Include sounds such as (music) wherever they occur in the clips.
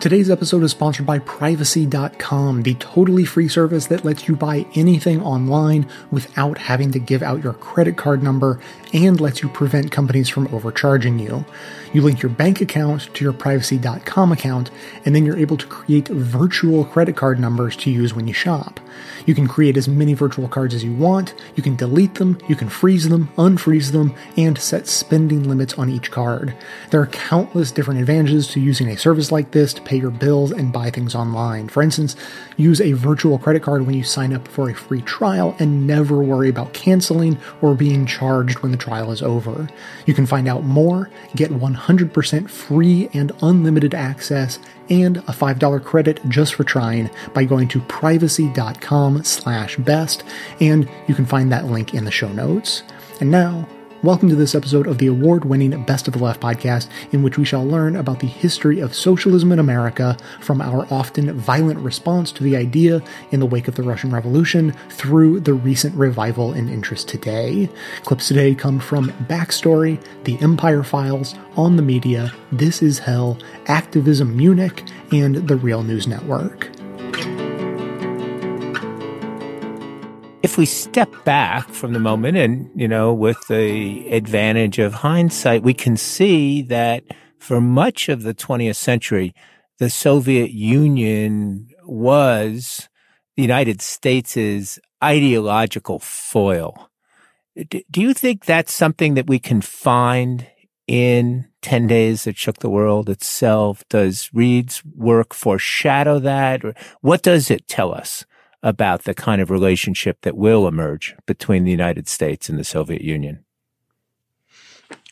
Today's episode is sponsored by Privacy.com, the totally free service that lets you buy anything online without having to give out your credit card number and lets you prevent companies from overcharging you. You link your bank account to your Privacy.com account, and then you're able to create virtual credit card numbers to use when you shop. You can create as many virtual cards as you want, you can delete them, you can freeze them, unfreeze them, and set spending limits on each card. There are countless different advantages to using a service like this pay your bills and buy things online. For instance, use a virtual credit card when you sign up for a free trial and never worry about canceling or being charged when the trial is over. You can find out more, get 100% free and unlimited access, and a $5 credit just for trying by going to privacy.com slash best, and you can find that link in the show notes. And now, Welcome to this episode of the award winning Best of the Left podcast, in which we shall learn about the history of socialism in America from our often violent response to the idea in the wake of the Russian Revolution through the recent revival in interest today. Clips today come from Backstory, The Empire Files, On the Media, This Is Hell, Activism Munich, and The Real News Network. If we step back from the moment and, you know, with the advantage of hindsight, we can see that for much of the 20th century, the Soviet Union was the United States' ideological foil. Do you think that's something that we can find in 10 Days That Shook the World itself? Does Reed's work foreshadow that? Or what does it tell us about the kind of relationship that will emerge between the United States and the Soviet Union?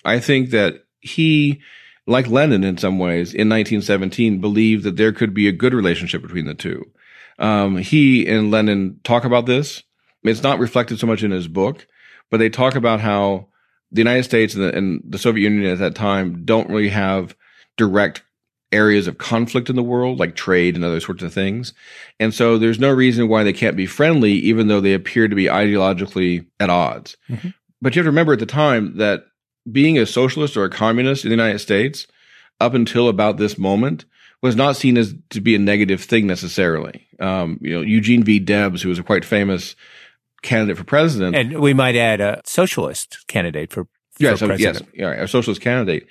I think that he, like Lenin in some ways, in 1917, believed that there could be a good relationship between the two. Um, he and Lenin talk about this. It's not reflected so much in his book, but they talk about how the United States and the, and the Soviet Union at that time don't really have direct areas of conflict in the world, like trade and other sorts of things. And so there's no reason why they can't be friendly, even though they appear to be ideologically at odds. Mm-hmm. But you have to remember at the time that being a socialist or a communist in the United States, up until about this moment, was not seen as to be a negative thing necessarily. Um, you know, Eugene V. Debs, who was a quite famous candidate for president, and we might add a socialist candidate for, yes, yes, yeah, a socialist candidate.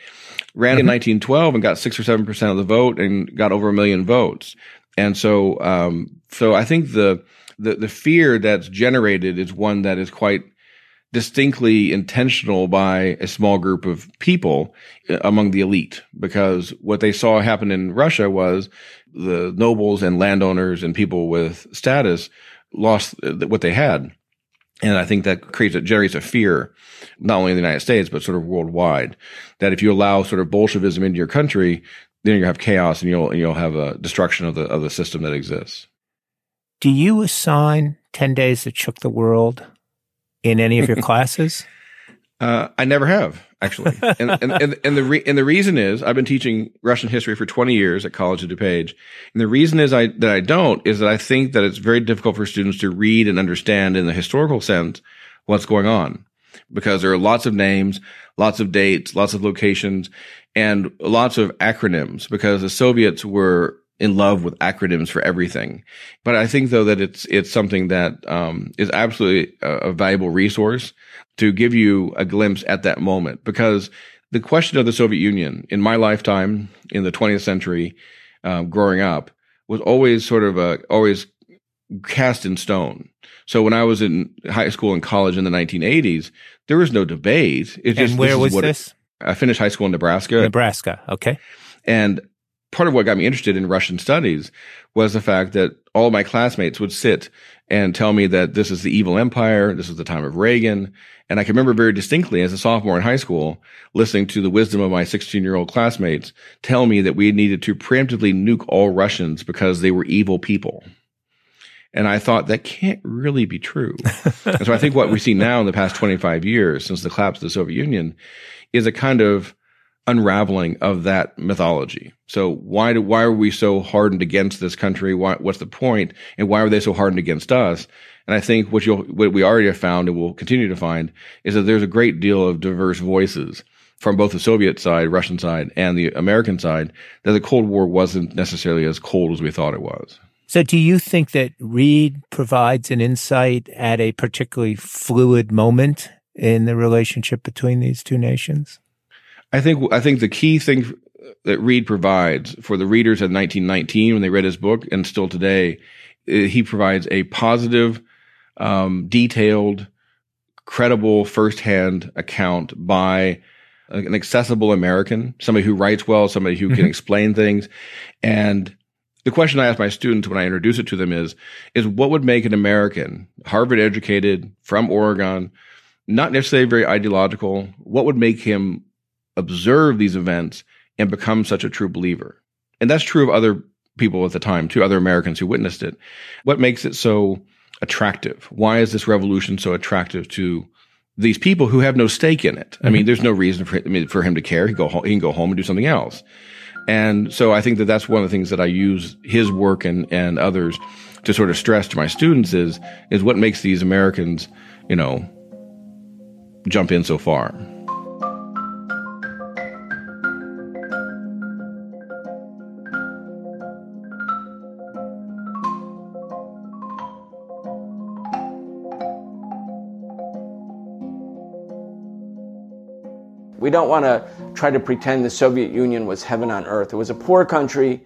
Ran mm-hmm. in 1912 and got six or seven percent of the vote and got over a million votes. And so, um, so I think the, the the fear that's generated is one that is quite distinctly intentional by a small group of people uh, among the elite. Because what they saw happen in Russia was the nobles and landowners and people with status lost uh, what they had and I think that creates a, generates a fear, not only in the United States, but sort of worldwide, that if you allow sort of Bolshevism into your country, then you have chaos and you'll, and you'll have a destruction of the, of the system that exists. Do you assign 10 days that shook the world in any of your (laughs) classes? Uh, I never have actually, and, and, and, and the re- and the reason is I've been teaching Russian history for 20 years at College of DuPage, and the reason is I that I don't is that I think that it's very difficult for students to read and understand in the historical sense what's going on. Because there are lots of names, lots of dates, lots of locations, and lots of acronyms. Because the Soviets were in love with acronyms for everything. But I think though that it's it's something that um, is absolutely a, a, valuable resource to give you a glimpse at that moment because the question of the Soviet Union in my lifetime in the 20th century, uh, growing up, was always sort of a always cast in stone. So when I was in high school and college in the 1980s, there was no debate. It just, and where this was this? It, I finished high school in Nebraska. Nebraska, okay. And part of what got me interested in Russian studies was the fact that all my classmates would sit and tell me that this is the evil empire, this is the time of Reagan. And I can remember very distinctly as a sophomore in high school, listening to the wisdom of my 16 year old classmates tell me that we needed to preemptively nuke all Russians because they were evil people. And I thought that can't really be true. (laughs) and so I think what we see now in the past 25 years since the collapse of the Soviet Union is a kind of unraveling of that mythology. So why do, why are we so hardened against this country? Why, what's the point? And why are they so hardened against us? And I think what you'll, what we already have found and will continue to find is that there's a great deal of diverse voices from both the Soviet side, Russian side, and the American side, that the Cold War wasn't necessarily as cold as we thought it was. So, do you think that Reed provides an insight at a particularly fluid moment in the relationship between these two nations? I think I think the key thing that Reed provides for the readers in 1919 when they read his book, and still today, he provides a positive, um, detailed, credible, firsthand account by an accessible American, somebody who writes well, somebody who can mm-hmm. explain things, and the question I ask my students when I introduce it to them is, is what would make an American, Harvard educated, from Oregon, not necessarily very ideological, what would make him observe these events and become such a true believer? And that's true of other people at the time, too, other Americans who witnessed it. What makes it so attractive? Why is this revolution so attractive to these people who have no stake in it? I mean, mm-hmm. there's no reason for, for him to care. He, go home, he can go home and do something else. And so I think that that's one of the things that I use his work and, and others to sort of stress to my students is, is what makes these Americans, you know, jump in so far. We don't want to try to pretend the Soviet Union was heaven on earth. It was a poor country,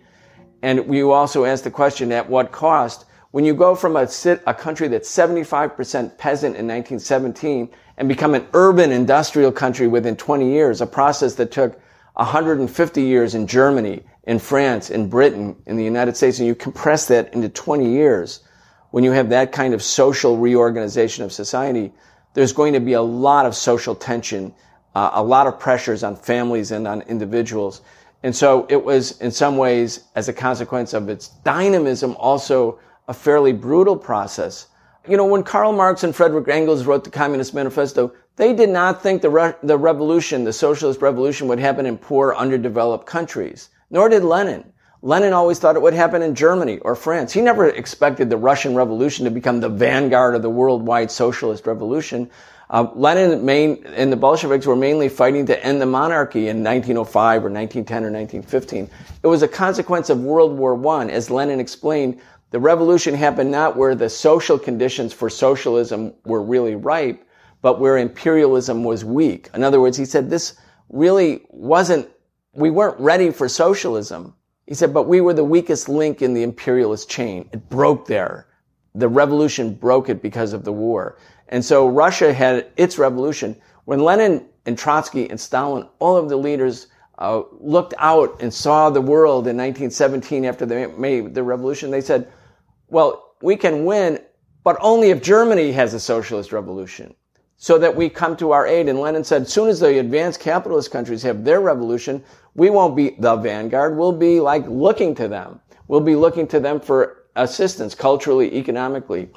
and we also ask the question at what cost? When you go from a, a country that's 75% peasant in 1917 and become an urban industrial country within 20 years, a process that took 150 years in Germany, in France, in Britain, in the United States, and you compress that into 20 years, when you have that kind of social reorganization of society, there's going to be a lot of social tension uh, a lot of pressures on families and on individuals. And so it was, in some ways, as a consequence of its dynamism, also a fairly brutal process. You know, when Karl Marx and Frederick Engels wrote the Communist Manifesto, they did not think the, re- the revolution, the socialist revolution, would happen in poor, underdeveloped countries. Nor did Lenin. Lenin always thought it would happen in Germany or France. He never expected the Russian Revolution to become the vanguard of the worldwide socialist revolution. Uh, Lenin main, and the Bolsheviks were mainly fighting to end the monarchy in 1905 or 1910 or 1915. It was a consequence of World War I. As Lenin explained, the revolution happened not where the social conditions for socialism were really ripe, but where imperialism was weak. In other words, he said this really wasn't, we weren't ready for socialism. He said, but we were the weakest link in the imperialist chain. It broke there. The revolution broke it because of the war. And so Russia had its revolution. When Lenin and Trotsky and Stalin, all of the leaders uh, looked out and saw the world in 1917 after they made the revolution, they said, well, we can win, but only if Germany has a socialist revolution so that we come to our aid. And Lenin said, soon as the advanced capitalist countries have their revolution, we won't be the vanguard. We'll be like looking to them. We'll be looking to them for assistance culturally, economically.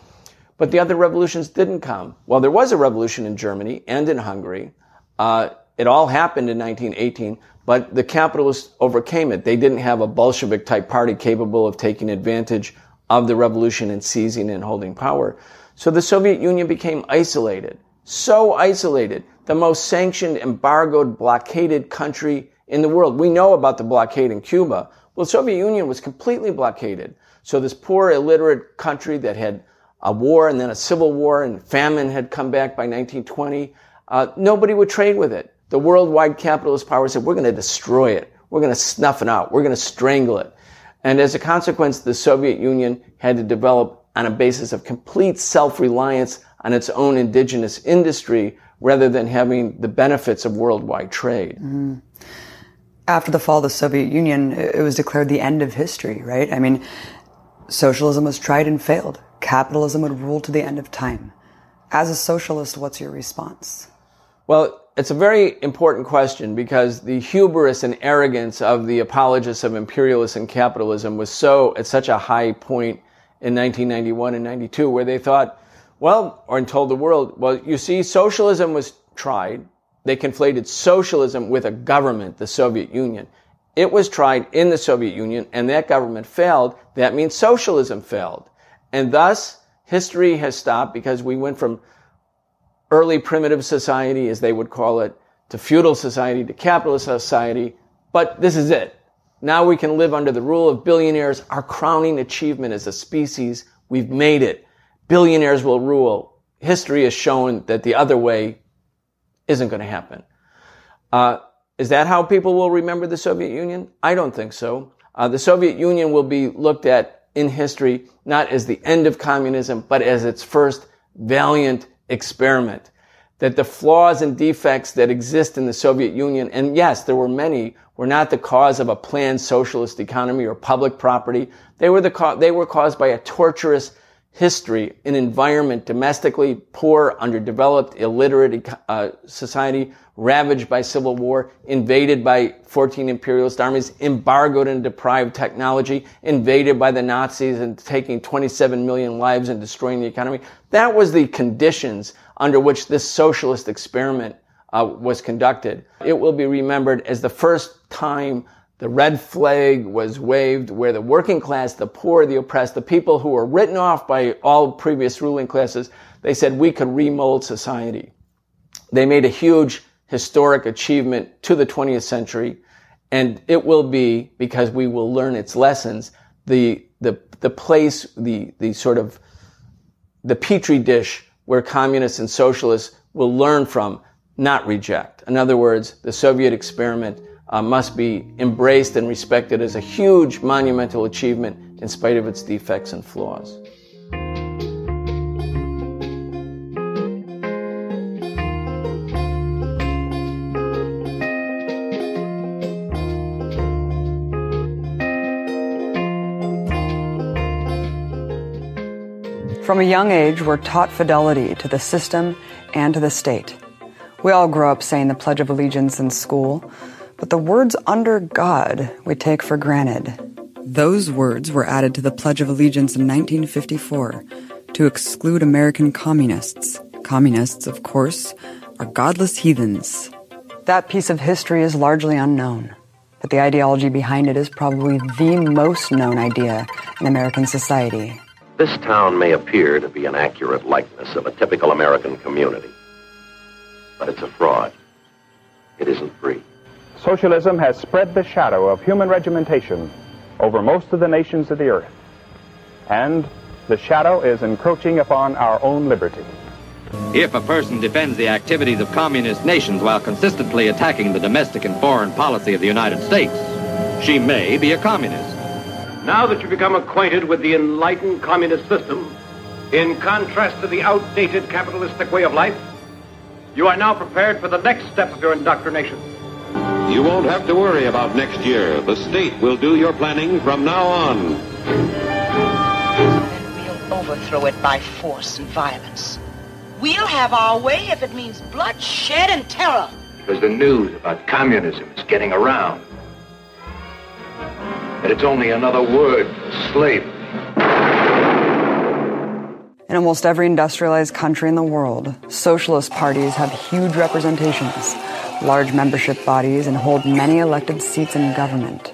But the other revolutions didn't come. Well, there was a revolution in Germany and in Hungary. Uh, it all happened in 1918, but the capitalists overcame it. They didn't have a Bolshevik type party capable of taking advantage of the revolution and seizing and holding power. So the Soviet Union became isolated. So isolated. The most sanctioned, embargoed, blockaded country in the world. We know about the blockade in Cuba. Well, the Soviet Union was completely blockaded. So this poor, illiterate country that had a war and then a civil war and famine had come back by 1920. Uh, nobody would trade with it. The worldwide capitalist power said, we're going to destroy it. We're going to snuff it out. We're going to strangle it. And as a consequence, the Soviet Union had to develop on a basis of complete self-reliance on its own indigenous industry rather than having the benefits of worldwide trade. Mm. After the fall of the Soviet Union, it was declared the end of history, right? I mean, socialism was tried and failed capitalism would rule to the end of time. As a socialist, what's your response? Well, it's a very important question because the hubris and arrogance of the apologists of imperialism and capitalism was so at such a high point in 1991 and 92 where they thought, well, or told the world, well, you see, socialism was tried. They conflated socialism with a government, the Soviet Union. It was tried in the Soviet Union and that government failed. That means socialism failed. And thus, history has stopped because we went from early primitive society, as they would call it, to feudal society to capitalist society, but this is it. Now we can live under the rule of billionaires. Our crowning achievement as a species, we've made it. Billionaires will rule. History has shown that the other way isn't going to happen. Uh, is that how people will remember the Soviet Union? I don't think so. Uh, the Soviet Union will be looked at in history not as the end of communism, but as its first valiant experiment. That the flaws and defects that exist in the Soviet Union, and yes, there were many, were not the cause of a planned socialist economy or public property. They were the co- they were caused by a torturous history, an environment domestically poor, underdeveloped, illiterate uh, society, ravaged by civil war, invaded by 14 imperialist armies, embargoed and deprived technology, invaded by the Nazis and taking 27 million lives and destroying the economy. That was the conditions under which this socialist experiment uh, was conducted. It will be remembered as the first time the red flag was waved where the working class, the poor, the oppressed, the people who were written off by all previous ruling classes, they said we could remold society. They made a huge historic achievement to the 20th century, and it will be, because we will learn its lessons, the, the, the place, the, the sort of, the petri dish where communists and socialists will learn from, not reject. In other words, the Soviet experiment uh, must be embraced and respected as a huge monumental achievement in spite of its defects and flaws. From a young age, we're taught fidelity to the system and to the state. We all grow up saying the Pledge of Allegiance in school, but the words under God we take for granted. Those words were added to the Pledge of Allegiance in 1954 to exclude American communists. Communists, of course, are godless heathens. That piece of history is largely unknown, but the ideology behind it is probably the most known idea in American society. This town may appear to be an accurate likeness of a typical American community, but it's a fraud. It isn't free. Socialism has spread the shadow of human regimentation over most of the nations of the earth, and the shadow is encroaching upon our own liberty. If a person defends the activities of communist nations while consistently attacking the domestic and foreign policy of the United States, she may be a communist. Now that you've become acquainted with the enlightened communist system, in contrast to the outdated capitalistic way of life, you are now prepared for the next step of your indoctrination. You won't have to worry about next year. The state will do your planning from now on. Then we'll overthrow it by force and violence. We'll have our way if it means bloodshed and terror. Because the news about communism is getting around And it's only another word for slavery. In almost every industrialized country in the world, socialist parties have huge representations, large membership bodies, and hold many elected seats in government.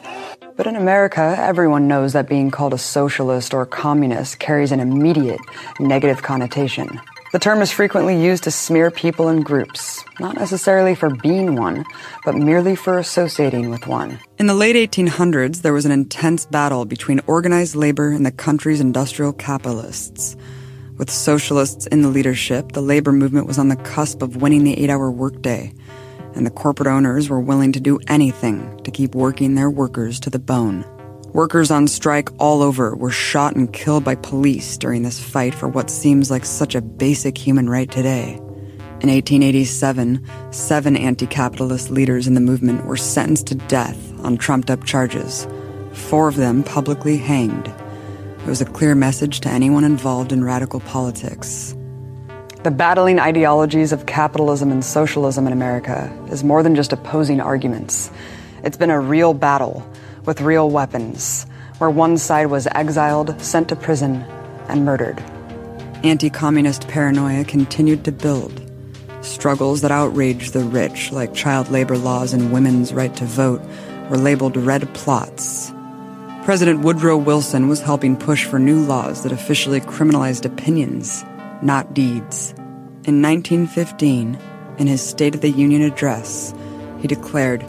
But in America, everyone knows that being called a socialist or communist carries an immediate negative connotation. The term is frequently used to smear people and groups, not necessarily for being one, but merely for associating with one. In the late 1800s, there was an intense battle between organized labor and the country's industrial capitalists. With socialists in the leadership, the labor movement was on the cusp of winning the eight hour workday, and the corporate owners were willing to do anything to keep working their workers to the bone. Workers on strike all over were shot and killed by police during this fight for what seems like such a basic human right today. In 1887, seven anti capitalist leaders in the movement were sentenced to death on trumped up charges, four of them publicly hanged. It was a clear message to anyone involved in radical politics. The battling ideologies of capitalism and socialism in America is more than just opposing arguments. It's been a real battle with real weapons, where one side was exiled, sent to prison, and murdered. Anti communist paranoia continued to build. Struggles that outraged the rich, like child labor laws and women's right to vote, were labeled red plots. President Woodrow Wilson was helping push for new laws that officially criminalized opinions, not deeds. In 1915, In his State of the Union address, he declared,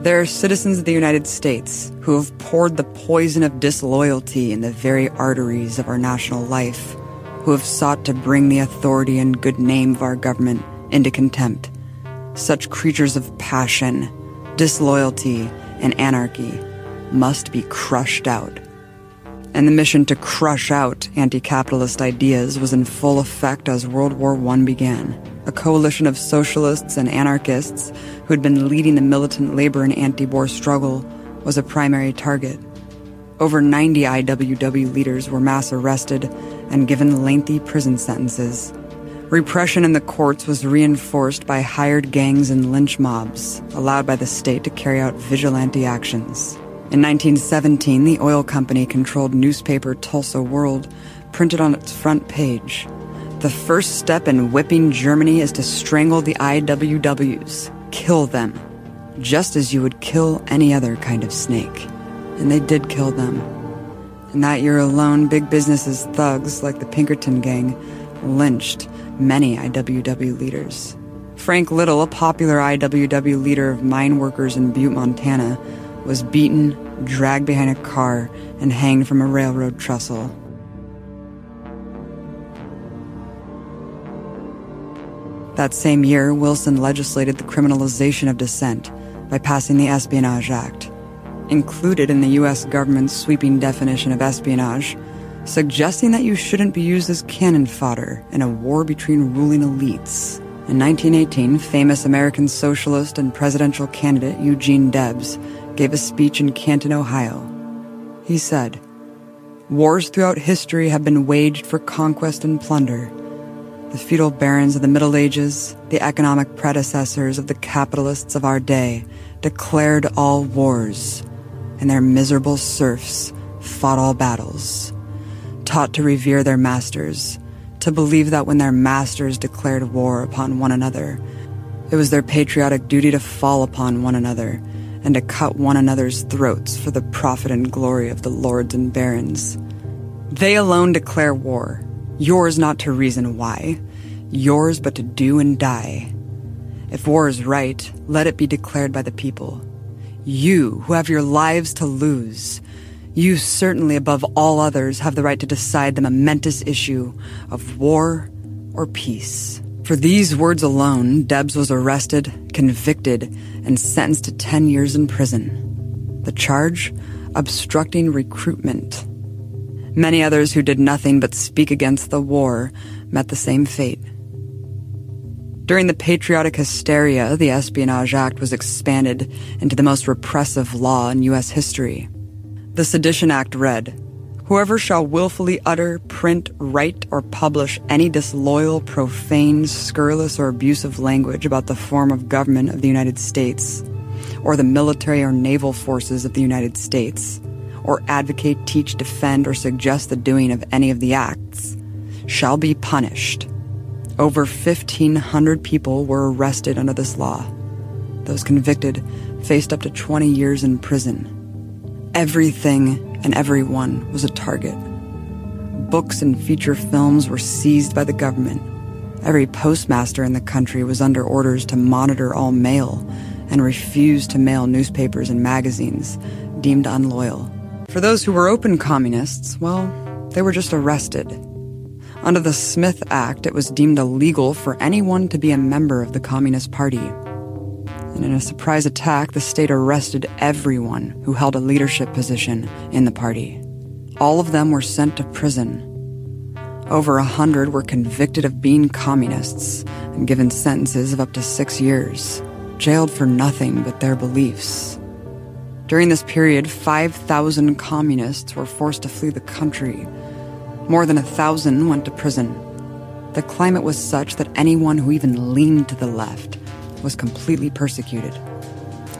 There are citizens of the United States who have poured the poison of disloyalty in the very arteries of our national life, who have sought to bring the authority and good name of our government into contempt. Such creatures of passion, disloyalty, and anarchy must be crushed out. And the mission to crush out anti capitalist ideas was in full effect as World War I began. A coalition of socialists and anarchists who had been leading the militant labor and anti war struggle was a primary target. Over 90 IWW leaders were mass arrested and given lengthy prison sentences. Repression in the courts was reinforced by hired gangs and lynch mobs, allowed by the state to carry out vigilante actions. In 1917, the oil company controlled newspaper Tulsa World printed on its front page The first step in whipping Germany is to strangle the IWWs, kill them, just as you would kill any other kind of snake. And they did kill them. In that year alone, big business's thugs, like the Pinkerton Gang, lynched many IWW leaders. Frank Little, a popular IWW leader of mine workers in Butte, Montana, was beaten, dragged behind a car, and hanged from a railroad trestle. That same year, Wilson legislated the criminalization of dissent by passing the Espionage Act. Included in the U.S. government's sweeping definition of espionage suggesting that you shouldn't be used as cannon fodder in a war between ruling elites. In 1918, famous American socialist and presidential candidate Eugene Debs gave a speech in Canton, Ohio. He said, Wars throughout history have been waged for conquest and plunder. The feudal barons of the Middle Ages, the economic predecessors of the capitalists of our day, declared all wars, and their miserable serfs fought all battles taught to revere their masters, to believe that when their masters declared war upon one another, it was their patriotic duty to fall upon one another and to cut one another's throats for the profit and glory of the lords and barons. They alone declare war, yours not to reason why, yours but to do and die. If war is right, let it be declared by the people. You, who have your lives to lose, you certainly, above all others, have the right to decide the momentous issue of war or peace. For these words alone, Debs was arrested, convicted, and sentenced to 10 years in prison. The charge? Obstructing recruitment. Many others who did nothing but speak against the war met the same fate. During the patriotic hysteria, the Espionage Act was expanded into the most repressive law in U.S. history. The Sedition Act read Whoever shall willfully utter, print, write, or publish any disloyal, profane, scurrilous, or abusive language about the form of government of the United States, or the military or naval forces of the United States, or advocate, teach, defend, or suggest the doing of any of the acts, shall be punished. Over 1,500 people were arrested under this law. Those convicted faced up to 20 years in prison. Everything and everyone was a target. Books and feature films were seized by the government. Every postmaster in the country was under orders to monitor all mail and refuse to mail newspapers and magazines deemed unloyal. For those who were open communists, well, they were just arrested. Under the Smith Act, it was deemed illegal for anyone to be a member of the Communist Party and in a surprise attack, the state arrested everyone who held a leadership position in the party. All of them were sent to prison. Over a hundred were convicted of being communists and given sentences of up to six years, jailed for nothing but their beliefs. During this period, 5,000 communists were forced to flee the country. More than a thousand went to prison. The climate was such that anyone who even leaned to the left was completely persecuted.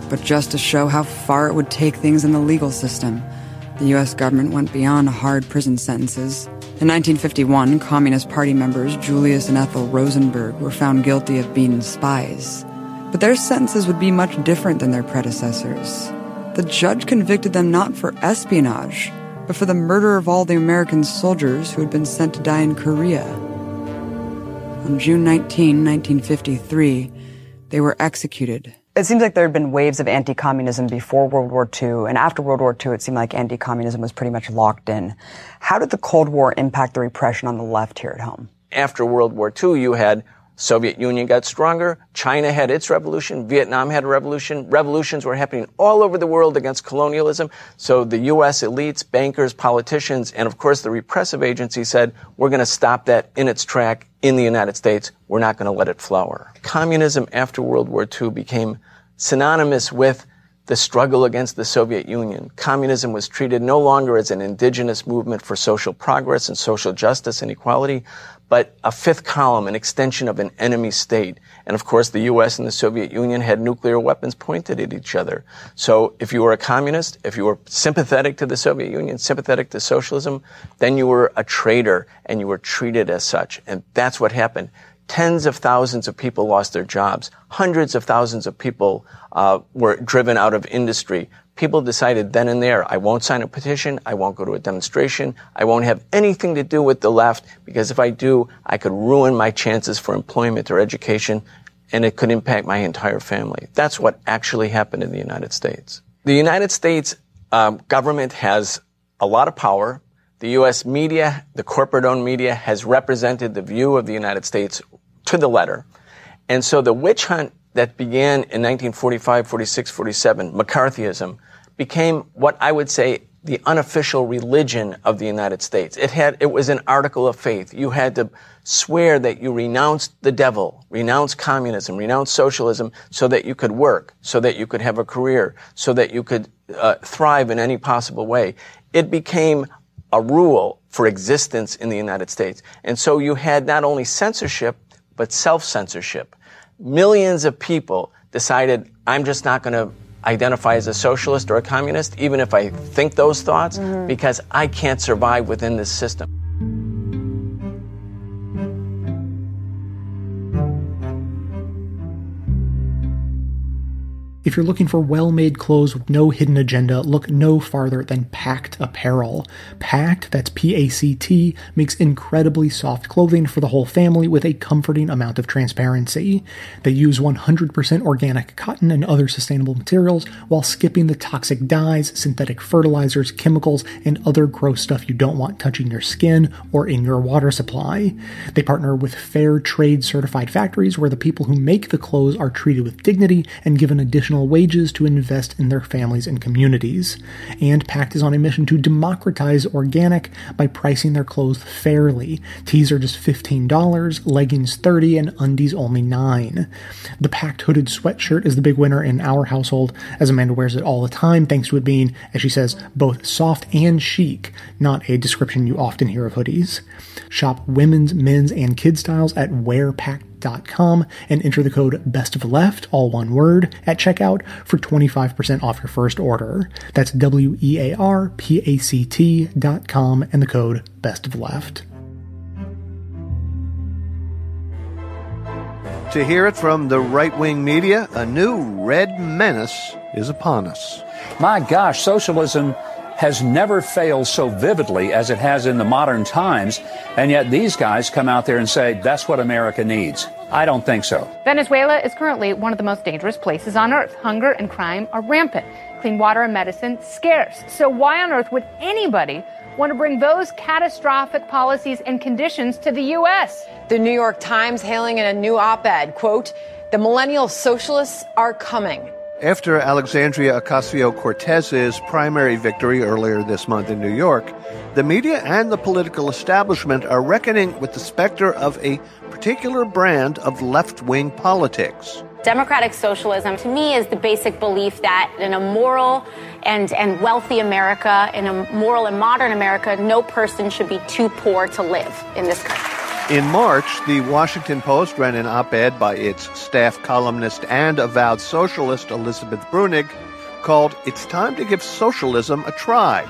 But just to show how far it would take things in the legal system, the US government went beyond hard prison sentences. In 1951, Communist Party members Julius and Ethel Rosenberg were found guilty of being spies. But their sentences would be much different than their predecessors. The judge convicted them not for espionage, but for the murder of all the American soldiers who had been sent to die in Korea. On June 19, 1953, they were executed. It seems like there had been waves of anti communism before World War II, and after World War II, it seemed like anti communism was pretty much locked in. How did the Cold War impact the repression on the left here at home? After World War II, you had Soviet Union got stronger. China had its revolution. Vietnam had a revolution. Revolutions were happening all over the world against colonialism. So the U.S. elites, bankers, politicians, and of course the repressive agency said, we're going to stop that in its track in the United States. We're not going to let it flower. Communism after World War II became synonymous with the struggle against the Soviet Union. Communism was treated no longer as an indigenous movement for social progress and social justice and equality, but a fifth column, an extension of an enemy state. And of course, the US and the Soviet Union had nuclear weapons pointed at each other. So if you were a communist, if you were sympathetic to the Soviet Union, sympathetic to socialism, then you were a traitor and you were treated as such. And that's what happened tens of thousands of people lost their jobs. Hundreds of thousands of people uh, were driven out of industry. People decided then and there, I won't sign a petition, I won't go to a demonstration, I won't have anything to do with the left because if I do, I could ruin my chances for employment or education and it could impact my entire family. That's what actually happened in the United States. The United States um, government has a lot of power. The U.S. media, the corporate owned media, has represented the view of the United States to the letter. And so the witch hunt that began in 1945, 46, 47, McCarthyism, became what I would say the unofficial religion of the United States. It had, it was an article of faith. You had to swear that you renounced the devil, renounce communism, renounce socialism so that you could work, so that you could have a career, so that you could uh, thrive in any possible way. It became a rule for existence in the United States. And so you had not only censorship, but self-censorship. Millions of people decided, I'm just not going to identify as a socialist or a communist, even if I think those thoughts, mm-hmm. because I can't survive within this system. If you're looking for well made clothes with no hidden agenda, look no farther than Pact Apparel. Pact, that's P A C T, makes incredibly soft clothing for the whole family with a comforting amount of transparency. They use 100% organic cotton and other sustainable materials while skipping the toxic dyes, synthetic fertilizers, chemicals, and other gross stuff you don't want touching your skin or in your water supply. They partner with fair trade certified factories where the people who make the clothes are treated with dignity and given additional additional wages to invest in their families and communities. And Pact is on a mission to democratize organic by pricing their clothes fairly. Tees are just $15, leggings 30 and undies only 9 The Pact hooded sweatshirt is the big winner in our household, as Amanda wears it all the time, thanks to it being, as she says, both soft and chic, not a description you often hear of hoodies. Shop women's, men's, and kids styles at wearpact.com com and enter the code best of left, all one word, at checkout for 25% off your first order. That's W E A R P A C T dot com and the code best of left. To hear it from the right wing media, a new red menace is upon us. My gosh, socialism has never failed so vividly as it has in the modern times. And yet these guys come out there and say, that's what America needs. I don't think so. Venezuela is currently one of the most dangerous places on earth. Hunger and crime are rampant. Clean water and medicine scarce. So why on earth would anybody want to bring those catastrophic policies and conditions to the U.S.? The New York Times hailing in a new op-ed, quote, the millennial socialists are coming. After Alexandria Ocasio Cortez's primary victory earlier this month in New York, the media and the political establishment are reckoning with the specter of a particular brand of left wing politics. Democratic socialism, to me, is the basic belief that in a moral and, and wealthy America, in a moral and modern America, no person should be too poor to live in this country. In March, the Washington Post ran an op ed by its staff columnist and avowed socialist Elizabeth Bruenig called It's Time to Give Socialism a Try.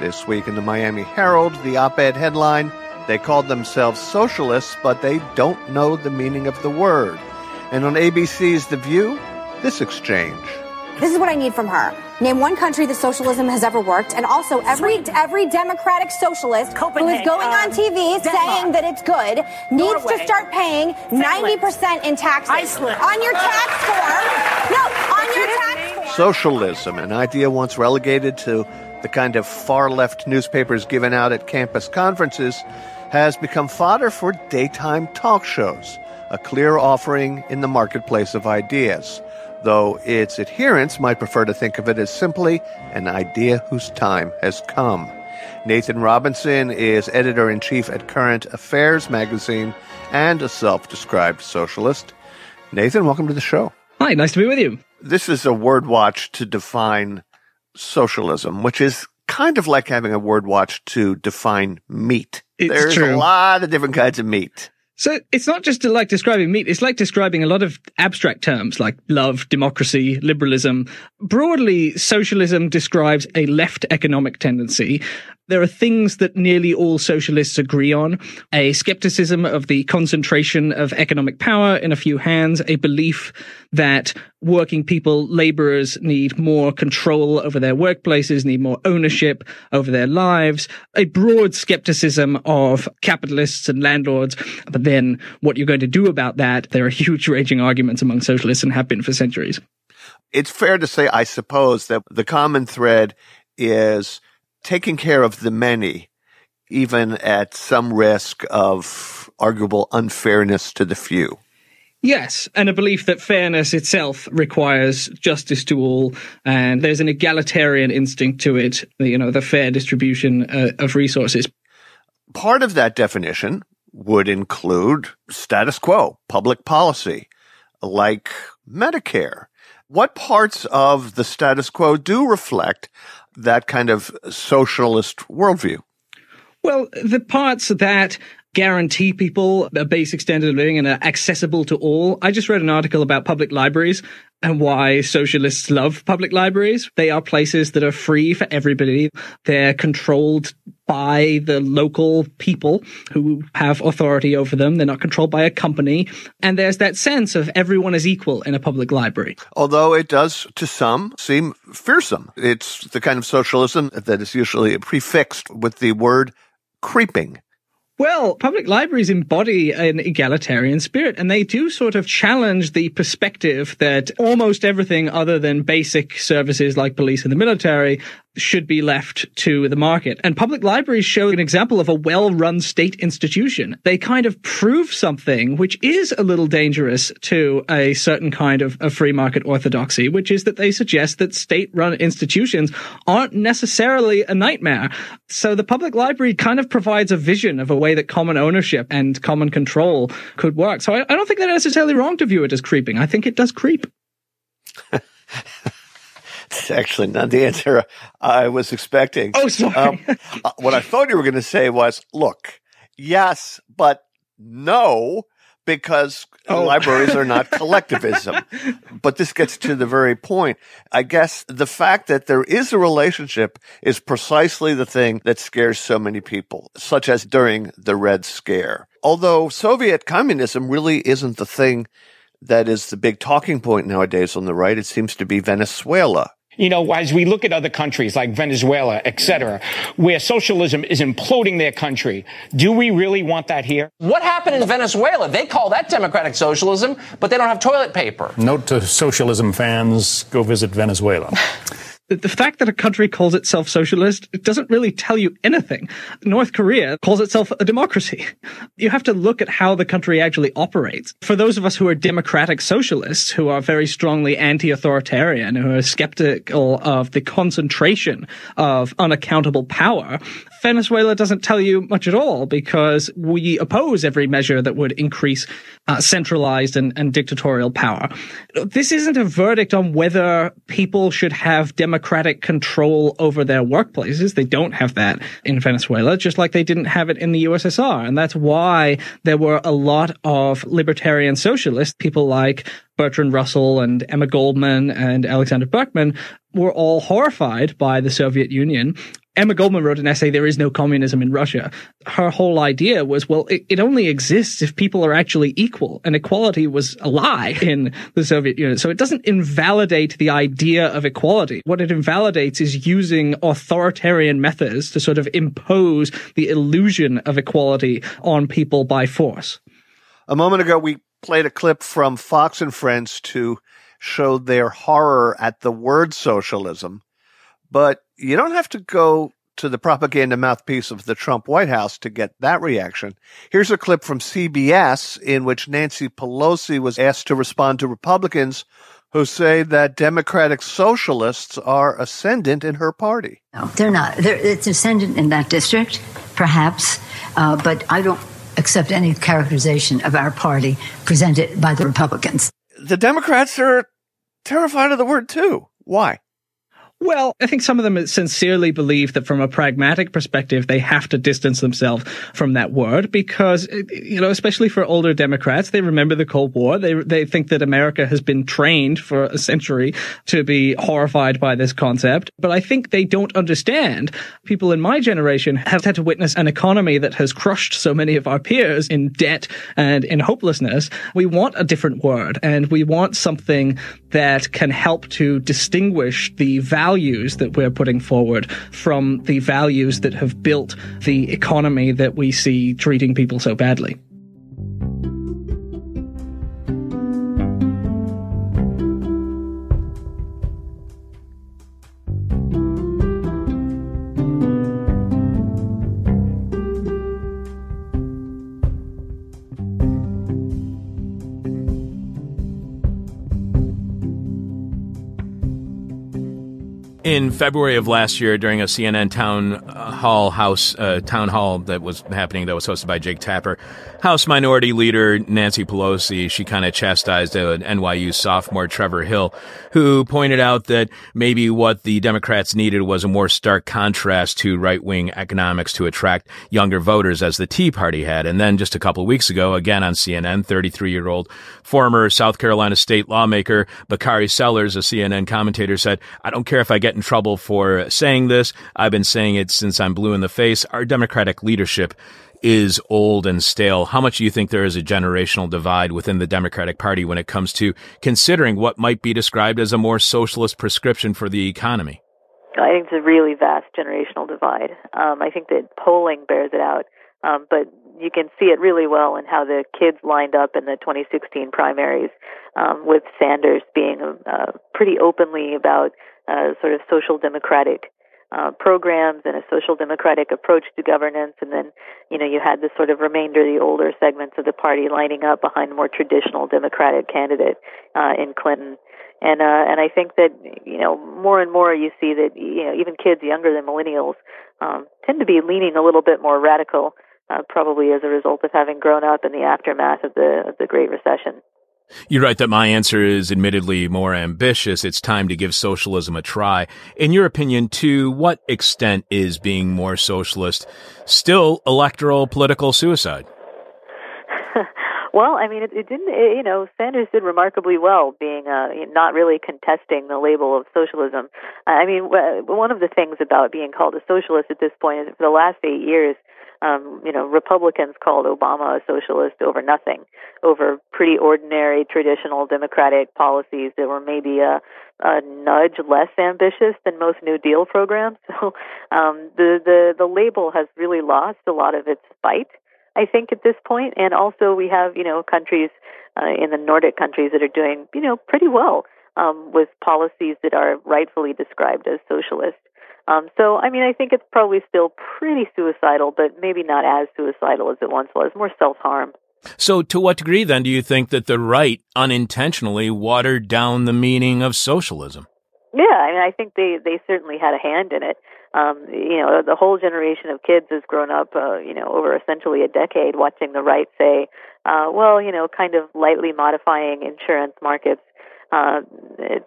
This week in the Miami Herald, the op ed headline They called themselves socialists, but they don't know the meaning of the word. And on ABC's The View, this exchange. This is what I need from her. Name one country that socialism has ever worked, and also every every democratic socialist who is going on um, TV saying that it's good needs to start paying ninety percent in taxes. On your tax (laughs) form. No, on your tax form. Socialism, an idea once relegated to the kind of far left newspapers given out at campus conferences, has become fodder for daytime talk shows, a clear offering in the marketplace of ideas, though its adherents might prefer to think of it as simply an idea whose time has come. Nathan Robinson is editor in chief at Current Affairs magazine and a self described socialist. Nathan, welcome to the show. Hi, nice to be with you. This is a word watch to define socialism, which is kind of like having a word watch to define meat. It's There's true. a lot of different kinds of meat. So it's not just like describing meat, it's like describing a lot of abstract terms like love, democracy, liberalism. Broadly, socialism describes a left economic tendency. There are things that nearly all socialists agree on. A skepticism of the concentration of economic power in a few hands, a belief that working people, laborers need more control over their workplaces, need more ownership over their lives, a broad skepticism of capitalists and landlords. But then what you're going to do about that, there are huge raging arguments among socialists and have been for centuries. It's fair to say, I suppose, that the common thread is taking care of the many, even at some risk of arguable unfairness to the few. Yes, and a belief that fairness itself requires justice to all, and there's an egalitarian instinct to it, you know, the fair distribution uh, of resources. Part of that definition would include status quo, public policy, like Medicare. What parts of the status quo do reflect that kind of socialist worldview? Well, the parts that guarantee people a basic standard of living and are accessible to all. I just read an article about public libraries and why socialists love public libraries. They are places that are free for everybody. They're controlled by the local people who have authority over them. They're not controlled by a company. And there's that sense of everyone is equal in a public library. Although it does, to some, seem fearsome. It's the kind of socialism that is usually prefixed with the word creeping. Well, public libraries embody an egalitarian spirit, and they do sort of challenge the perspective that almost everything other than basic services like police and the military should be left to the market. And public libraries show an example of a well-run state institution. They kind of prove something which is a little dangerous to a certain kind of, of free market orthodoxy, which is that they suggest that state-run institutions aren't necessarily a nightmare. So the public library kind of provides a vision of a way that common ownership and common control could work. So I, I don't think they're necessarily wrong to view it as creeping. I think it does creep. (laughs) It's actually not the answer I was expecting. Oh, sorry. Um, uh, what I thought you were going to say was, look, yes, but no, because Oh. libraries are not (laughs) collectivism. but this gets to the very point. I guess the fact that there is a relationship is precisely the thing that scares so many people, such as during the Red Scare. Although Soviet communism really isn't the thing that is the big talking point nowadays on the right, it seems to be Venezuela. You know, as we look at other countries like Venezuela, et cetera, where socialism is imploding their country, do we really want that here? What happened in Venezuela? They call that democratic socialism, but they don't have toilet paper. Note to socialism fans go visit Venezuela. (laughs) The- fact that a country calls itself socialist it doesn't really tell you anything. North Korea calls itself a democracy. (laughs) You have to look at how the country actually operates. For those of us who are democratic socialists, who are very strongly anti-authoritarian, who are skeptical of the concentration of unaccountable power, Venezuela doesn't tell you much at all because we oppose every measure that would increase uh, centralized and, and dictatorial power. This isn't a verdict on whether people should have democratic control over their workplaces. They don't have that in Venezuela, just like they didn't have it in the USSR. And that's why there were a lot of libertarian socialists, people like Bertrand Russell and Emma Goldman and Alexander Berkman were all horrified by the Soviet Union Emma Goldman wrote an essay, There is no communism in Russia. Her whole idea was, well, it, it, only exists if people are actually equal. And equality was a lie in the Soviet Union. So it doesn't invalidate the idea of equality. What it invalidates is using authoritarian methods to sort of impose the illusion of equality on people by force. A moment ago, we played a clip from Fox and Friends to show their horror at the word socialism. But you don't have to go to the propaganda mouthpiece of the Trump White House to get that reaction. Here's a clip from CBS in which Nancy Pelosi was asked to respond to Republicans who say that Democratic socialists are ascendant in her party. No, they're not. They're, it's ascendant in that district, perhaps, uh, but I don't accept any characterization of our party presented by the Republicans. The Democrats are terrified of the word too. Why? Well, I think some of them sincerely believe that from a pragmatic perspective, they have to distance themselves from that word because, eh, you know, especially for older Democrats, they remember the Cold War. They, they think that America has been trained for a century to be horrified by this concept. But I think they don't understand. People in my generation have had to witness an economy that has crushed so many of our peers in debt and in hopelessness. We want a different word and we want something that can help to distinguish the values that we're putting forward from the values that have built the economy that we see treating people so badly. In February of last year during a CNN town hall house uh, town hall that was happening that was hosted by Jake Tapper. House Minority Leader Nancy Pelosi, she kind of chastised an NYU sophomore Trevor Hill, who pointed out that maybe what the Democrats needed was a more stark contrast to right wing economics to attract younger voters as the Tea Party had. And then just a couple weeks ago, again on CNN, 33 year old former South Carolina state lawmaker Bakari Sellers, a CNN commentator, said, I don't care if I get in trouble for saying this. I've been saying it since I'm blue in the face. Our Democratic leadership is old and stale. How much do you think there is a generational divide within the Democratic Party when it comes to considering what might be described as a more socialist prescription for the economy? I think it's a really vast generational divide. Um, I think that polling bears it out, um, but you can see it really well in how the kids lined up in the 2016 primaries, um, with Sanders being uh, pretty openly about uh, sort of social democratic uh, programs and a social democratic approach to governance. And then, you know, you had the sort of remainder, the older segments of the party lining up behind a more traditional democratic candidate uh, in Clinton. And uh, and I think that you know more and more you see that you know even kids younger than millennials um, tend to be leaning a little bit more radical, uh, probably as a result of having grown up in the aftermath of the of the Great Recession. You write that my answer is admittedly more ambitious. It's time to give socialism a try. In your opinion, to what extent is being more socialist still electoral political suicide? (laughs) well, I mean, it, it didn't. It, you know, Sanders did remarkably well, being uh, not really contesting the label of socialism. I mean, one of the things about being called a socialist at this point is for the last eight years, um, you know, Republicans called Obama a socialist over nothing, over pretty ordinary traditional democratic policies that were maybe a, a nudge less ambitious than most New Deal programs. (laughs) So um, the the the label has really lost a lot of its bite, I think, at this point. And also, we have you know countries uh, in the Nordic countries that are doing you know pretty well um, with policies that are rightfully described as socialist. Um, so, I mean, I think it's probably still pretty suicidal, but maybe not as suicidal as it once was, more self harm. So, to what degree then do you think that the right unintentionally watered down the meaning of socialism? Yeah, I mean, I think they they certainly had a hand in it. Um, you know, the whole generation of kids has grown up, uh, you know, over essentially a decade watching the right say, uh, well, you know, kind of lightly modifying insurance markets uh,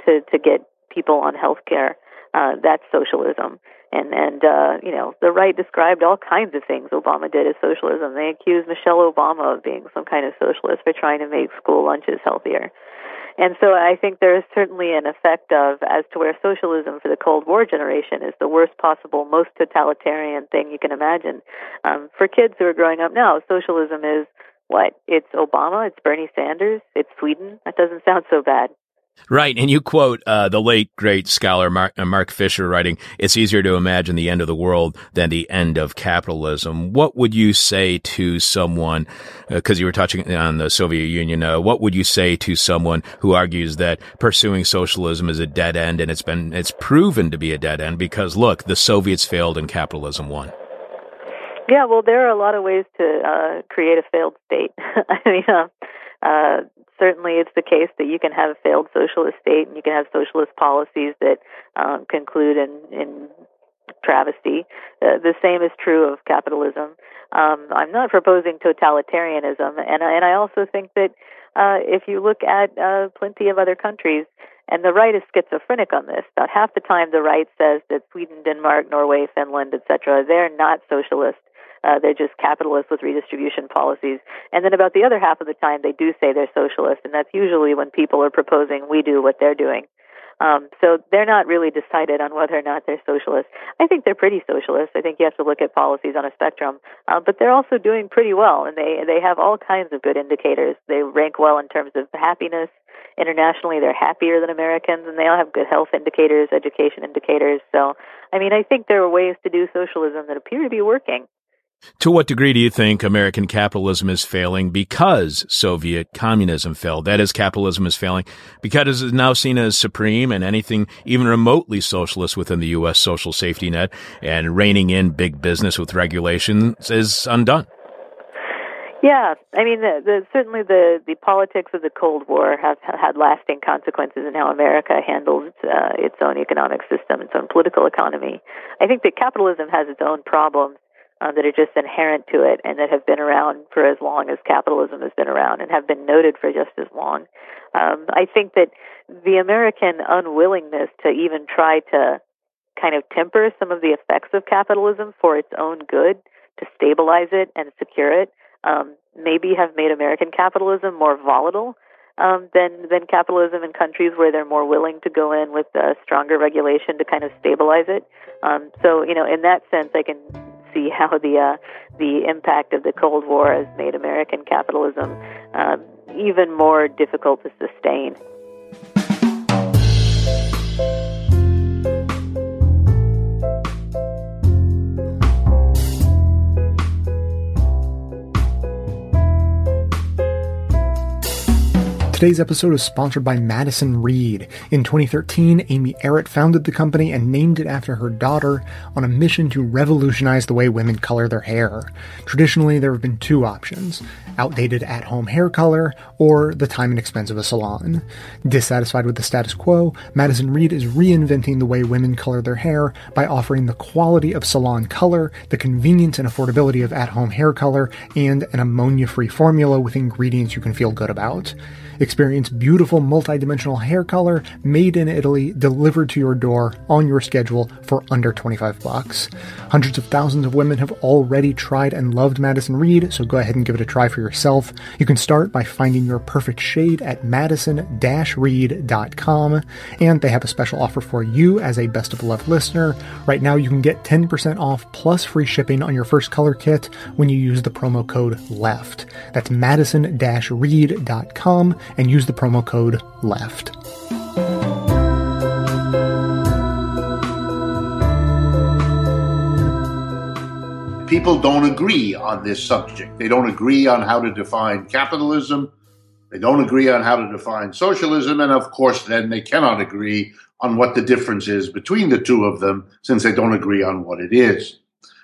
to to get people on health care uh, that's socialism. And and uh, you know the right described all kinds of things Obama did as socialism. They accused Michelle Obama of being some kind of socialist for trying to make school lunches healthier. And so I think there is certainly an effect of as to where socialism for the Cold War generation is the worst possible, most totalitarian thing you can imagine. Um, for kids who are growing up now, socialism is what? It's Obama, it's Bernie Sanders, it's Sweden. That doesn't sound so bad. Right. And you quote uh, the late, great scholar Mark, uh, Mark, Fisher writing, It's easier to imagine the end of the world than the end of capitalism. What would you say to someone, because uh, you were touching on the Soviet Union, uh, what would you say to someone who argues that pursuing socialism is a dead end and it's been, it's proven to be a dead end because look, the Soviets failed and capitalism won? Yeah, well, there are a lot of ways to uh, create a failed state. (laughs) I mean, uh, uh, certainly it's the case that you can have a failed socialist state and you can have socialist policies that um, conclude in, in travesty. Uh, the same is true of capitalism. Um, I'm not proposing totalitarianism, and and I also think that uh, if you look at uh, plenty of other countries, and the right is schizophrenic on this. About half the time, the right says that Sweden, Denmark, Norway, Finland, etc., they're not socialist. Uh, they're just capitalists with redistribution policies. And then about the other half of the time, they do say they're socialist, and that's usually when people are proposing we do what they're doing. Um, so they're not really decided on whether or not they're socialist. I think they're pretty socialist. I think you have to look at policies on a spectrum, uh, but they're also doing pretty well, and they they have all kinds of good indicators. They rank well in terms of happiness. Internationally, they're happier than Americans, and they all have good health indicators, education indicators. So, I mean, I think there are ways to do socialism that appear to be working. To what degree do you think American capitalism is failing because Soviet communism failed? That is, capitalism is failing because it is now seen as supreme and anything even remotely socialist within the U.S. social safety net and reining in big business with regulations is undone. Yeah, I mean, the, the, certainly the, the politics of the Cold War have, had lasting consequences in how America handles uh, its own economic system, its own political economy. I think that capitalism has its own problems uh, that are just inherent to it and that have been around for as long as capitalism has been around and have been noted for just as long. Um, I think that the American unwillingness to even try to kind of temper some of the effects of capitalism for its own good, to stabilize it and secure it, um, maybe have made American capitalism more volatile um, than than capitalism in countries where they're more willing to go in with uh, stronger regulation to kind of stabilize it. Um, so you know, in that sense, I can see how the uh, the impact of the Cold War has made American capitalism uh, even more difficult to sustain. Today's episode is sponsored by Madison Reed. In 2013, Amy Errett founded the company and named it after her daughter on a mission to revolutionize the way women color their hair. Traditionally, there have been two options outdated at home hair color or the time and expense of a salon. Dissatisfied with the status quo, Madison Reed is reinventing the way women color their hair by offering the quality of salon color, the convenience and affordability of at home hair color, and an ammonia free formula with ingredients you can feel good about. Experience beautiful multidimensional hair color made in Italy delivered to your door on your schedule for under 25 bucks. Hundreds of thousands of women have already tried and loved Madison Reed, so go ahead and give it a try for yourself. You can start by finding your perfect shade at madison-reed.com, and they have a special offer for you as a Best of Love listener. Right now you can get 10% off plus free shipping on your first color kit when you use the promo code LEFT. That's madison-reed.com and use the promo code LEFT. People don't agree on this subject. They don't agree on how to define capitalism. They don't agree on how to define socialism. And of course, then they cannot agree on what the difference is between the two of them since they don't agree on what it is.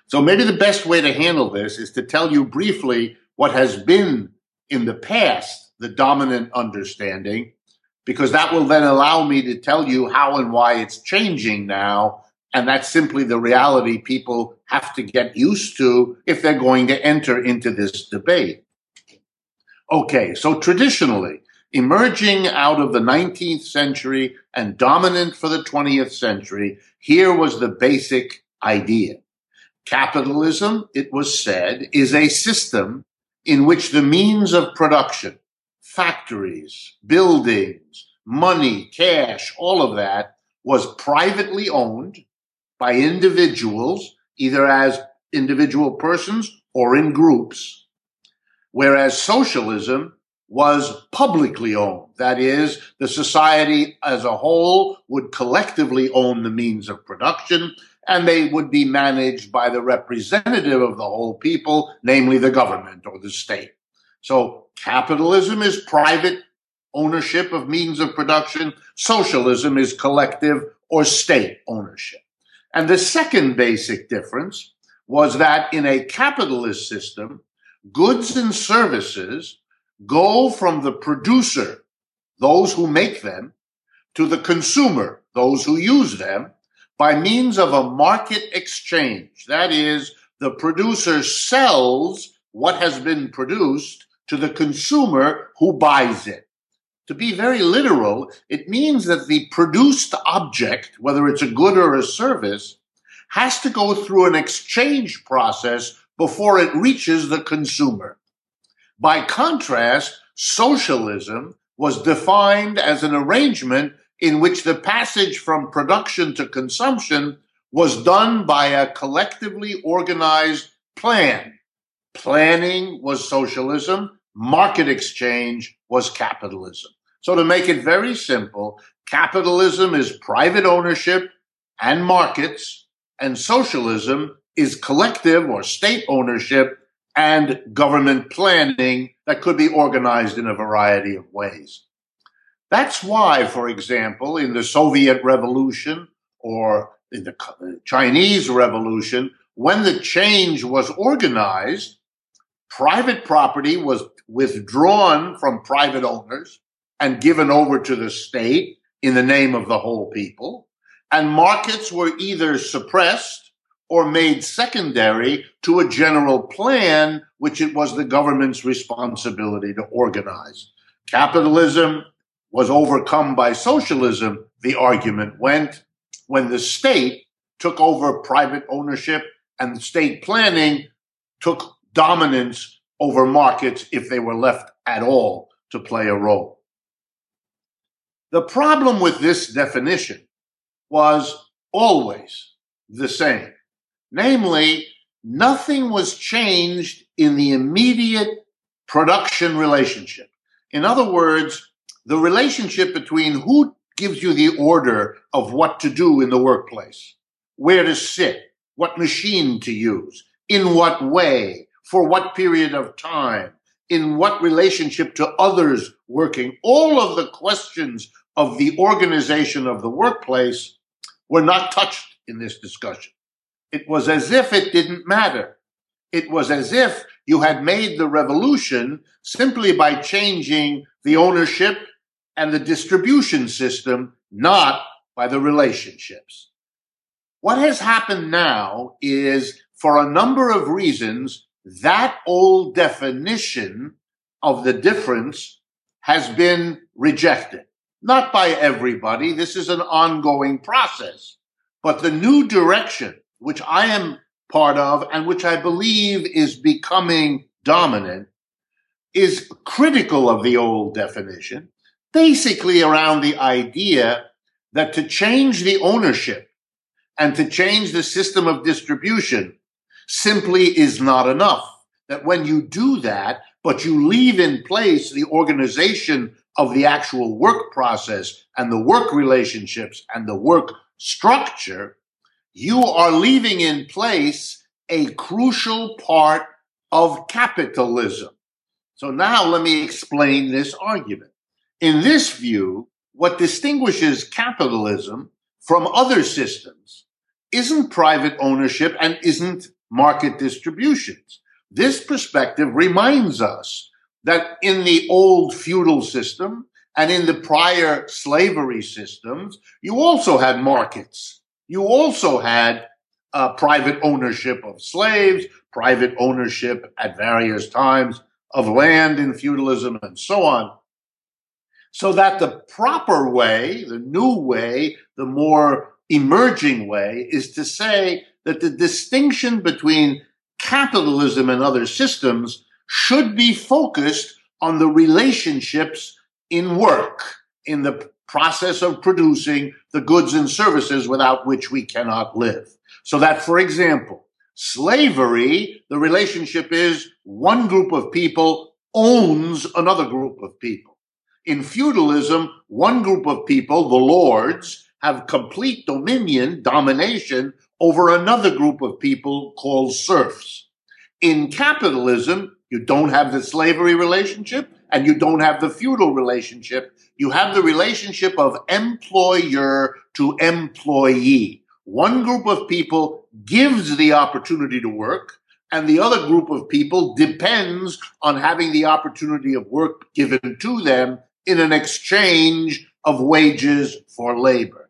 So maybe the best way to handle this is to tell you briefly what has been in the past the dominant understanding, because that will then allow me to tell you how and why it's changing now. And that's simply the reality people have to get used to if they're going to enter into this debate. Okay, so traditionally, emerging out of the 19th century and dominant for the 20th century, here was the basic idea. Capitalism, it was said, is a system in which the means of production factories, buildings, money, cash, all of that was privately owned by individuals, either as individual persons or in groups, whereas socialism was publicly owned. That is, the society as a whole would collectively own the means of production and they would be managed by the representative of the whole people, namely the government or the state. So capitalism is private ownership of means of production. Socialism is collective or state ownership. And the second basic difference was that in a capitalist system, goods and services go from the producer, those who make them, to the consumer, those who use them, by means of a market exchange. That is, the producer sells what has been produced to the consumer who buys it. To be very literal, it means that the produced object, whether it's a good or a service, has to go through an exchange process before it reaches the consumer. By contrast, socialism was defined as an arrangement in which the passage from production to consumption was done by a collectively organized plan. Planning was socialism, market exchange was capitalism. So to make it very simple, capitalism is private ownership and markets, and socialism is collective or state ownership and government planning that could be organized in a variety of ways. That's why, for example, in the Soviet Revolution or in the Chinese Revolution, when the change was organized, private property was withdrawn from private owners and given over to the state in the name of the whole people. And markets were either suppressed or made secondary to a general plan, which it was the government's responsibility to organize. Capitalism was overcome by socialism, the argument went, when the state took over private ownership and state planning took dominance over markets if they were left at all to play a role. The problem with this definition was always the same. Namely, nothing was changed in the immediate production relationship. In other words, the relationship between who gives you the order of what to do in the workplace, where to sit, what machine to use, in what way, for what period of time, in what relationship to others working. All of the questions of the organization of the workplace were not touched in this discussion. It was as if it didn't matter. It was as if you had made the revolution simply by changing the ownership and the distribution system, not by the relationships. What has happened now is, for a number of reasons, that old definition of the difference has been rejected. Not by everybody. This is an ongoing process. But the new direction, which I am part of and which I believe is becoming dominant, is critical of the old definition basically around the idea that to change the ownership and to change the system of distribution simply is not enough. That when you do that, but you leave in place the organization of the actual work process and the work relationships and the work structure, you are leaving in place a crucial part of capitalism. So now let me explain this argument. In this view, what distinguishes capitalism from other systems isn't private ownership and isn't market distributions. This perspective reminds us that in the old feudal system and in the prior slavery systems, you also had markets. You also had uh, private ownership of slaves, private ownership at various times of land in feudalism and so on. So that the proper way, the new way, the more emerging way is to say that the distinction between capitalism and other systems should be focused on the relationships in work, in the process of producing the goods and services without which we cannot live. So that, for example, slavery, the relationship is one group of people owns another group of people. In feudalism, one group of people, the lords, have complete dominion, domination over another group of people called serfs. In capitalism, you don't have the slavery relationship and you don't have the feudal relationship. You have the relationship of employer to employee. One group of people gives the opportunity to work and the other group of people depends on having the opportunity of work given to them in an exchange of wages for labor.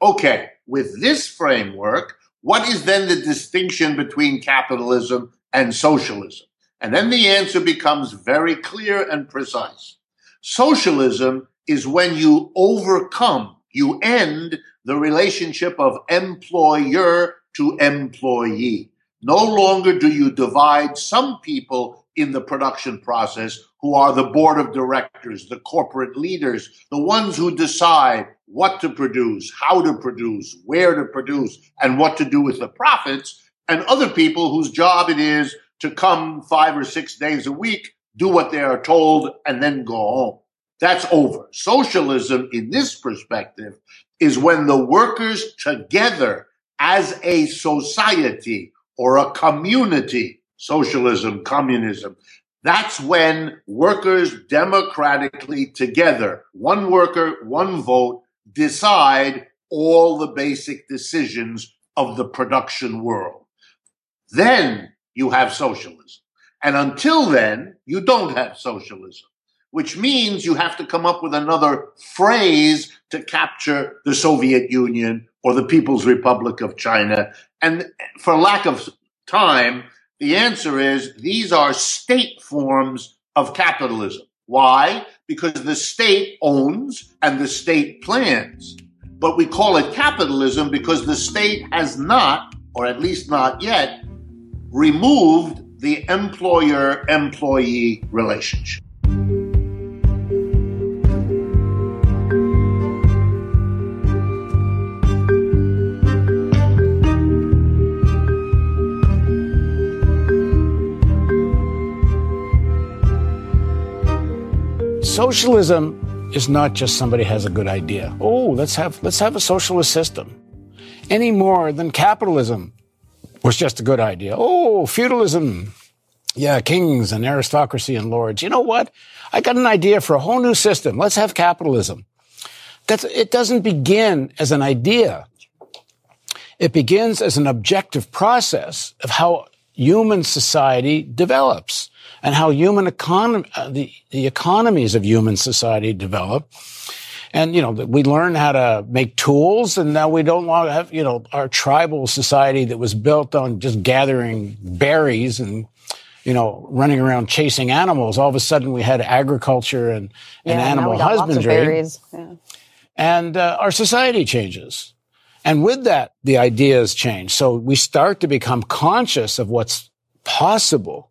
Okay, with this framework, what is then the distinction between capitalism and socialism? And then the answer becomes very clear and precise. Socialism is when you overcome, you end the relationship of employer to employee. No longer do you divide some people in the production process who are the board of directors, the corporate leaders, the ones who decide what to produce, how to produce, where to produce, and what to do with the profits, and other people whose job it is to come five or six days a week, do what they are told, and then go home. That's over. Socialism, in this perspective, is when the workers together as a society or a community, socialism, communism, that's when workers democratically together, one worker, one vote, decide all the basic decisions of the production world. Then you have socialism. And until then, you don't have socialism, which means you have to come up with another phrase to capture the Soviet Union or the People's Republic of China. And for lack of time, the answer is these are state forms of capitalism. Why? Because the state owns and the state plans. But we call it capitalism because the state has not, or at least not yet, removed the employer employee relationship. Socialism is not just somebody has a good idea. Oh, let's have let's have a socialist system. Any more than capitalism was just a good idea. Oh, feudalism. Yeah, kings and aristocracy and lords. You know what? I got an idea for a whole new system. Let's have capitalism. That's, it doesn't begin as an idea. It begins as an objective process of how human society develops and how human economy, uh, the, the economies of human society develop and, you know, we learn how to make tools and now we don't want to have, you know, our tribal society that was built on just gathering berries and, you know, running around chasing animals. All of a sudden we had agriculture and, yeah, and animal husbandry. Yeah. And uh, our society changes. And with that, the ideas change. So we start to become conscious of what's possible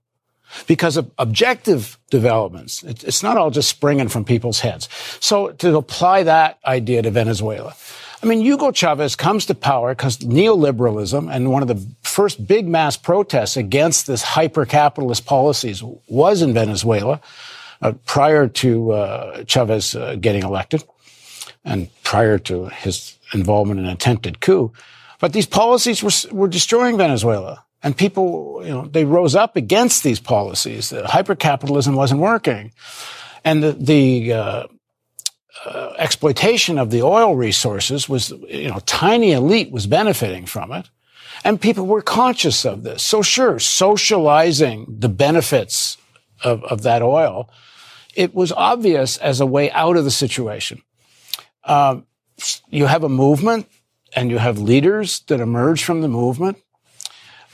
because of objective developments. It's not all just springing from people's heads. So to apply that idea to Venezuela, I mean, Hugo Chavez comes to power because neoliberalism and one of the first big mass protests against this hyper-capitalist policies was in Venezuela uh, prior to uh, Chavez uh, getting elected and prior to his involvement in an attempted coup. But these policies were, were destroying Venezuela. And people, you know, they rose up against these policies. The hypercapitalism wasn't working. And the, the uh, uh, exploitation of the oil resources was, you know, tiny elite was benefiting from it. And people were conscious of this. So sure, socializing the benefits of, of that oil, it was obvious as a way out of the situation. Um, you have a movement and you have leaders that emerge from the movement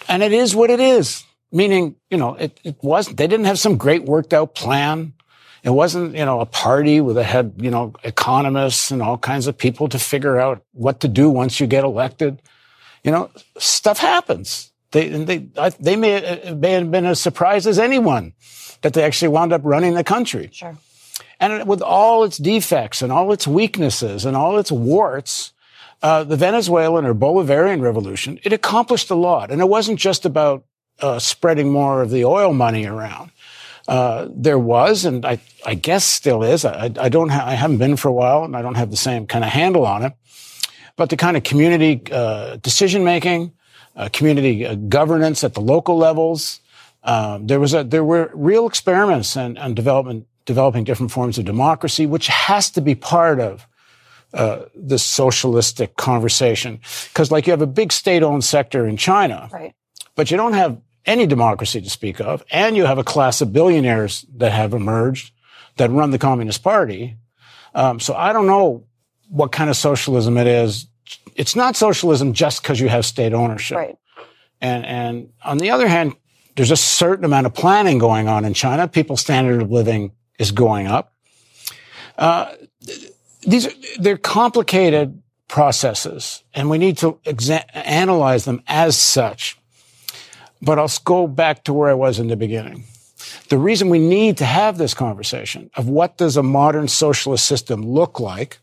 and it is what it is. Meaning, you know, it, it wasn't, they didn't have some great worked out plan. It wasn't, you know, a party with a head, you know, economists and all kinds of people to figure out what to do once you get elected. You know, stuff happens. They, they, they may, may have been as surprised as anyone that they actually wound up running the country. Sure. And with all its defects and all its weaknesses and all its warts, uh, the Venezuelan or Bolivarian revolution, it accomplished a lot. And it wasn't just about uh, spreading more of the oil money around. Uh, there was, and I, I, guess still is. I, I don't, ha- I haven't been for a while, and I don't have the same kind of handle on it. But the kind of community uh, decision making, uh, community uh, governance at the local levels, um, there was a, there were real experiments and, and development developing different forms of democracy, which has to be part of uh, the socialistic conversation. Because, like, you have a big state-owned sector in China, right. but you don't have any democracy to speak of, and you have a class of billionaires that have emerged that run the Communist Party. Um, so I don't know what kind of socialism it is. It's not socialism just because you have state ownership. Right. And and on the other hand, there's a certain amount of planning going on in China. People's standard of living is going up. Uh, these are, they're complicated processes, and we need to exa- analyze them as such. But I'll go back to where I was in the beginning. The reason we need to have this conversation of what does a modern socialist system look like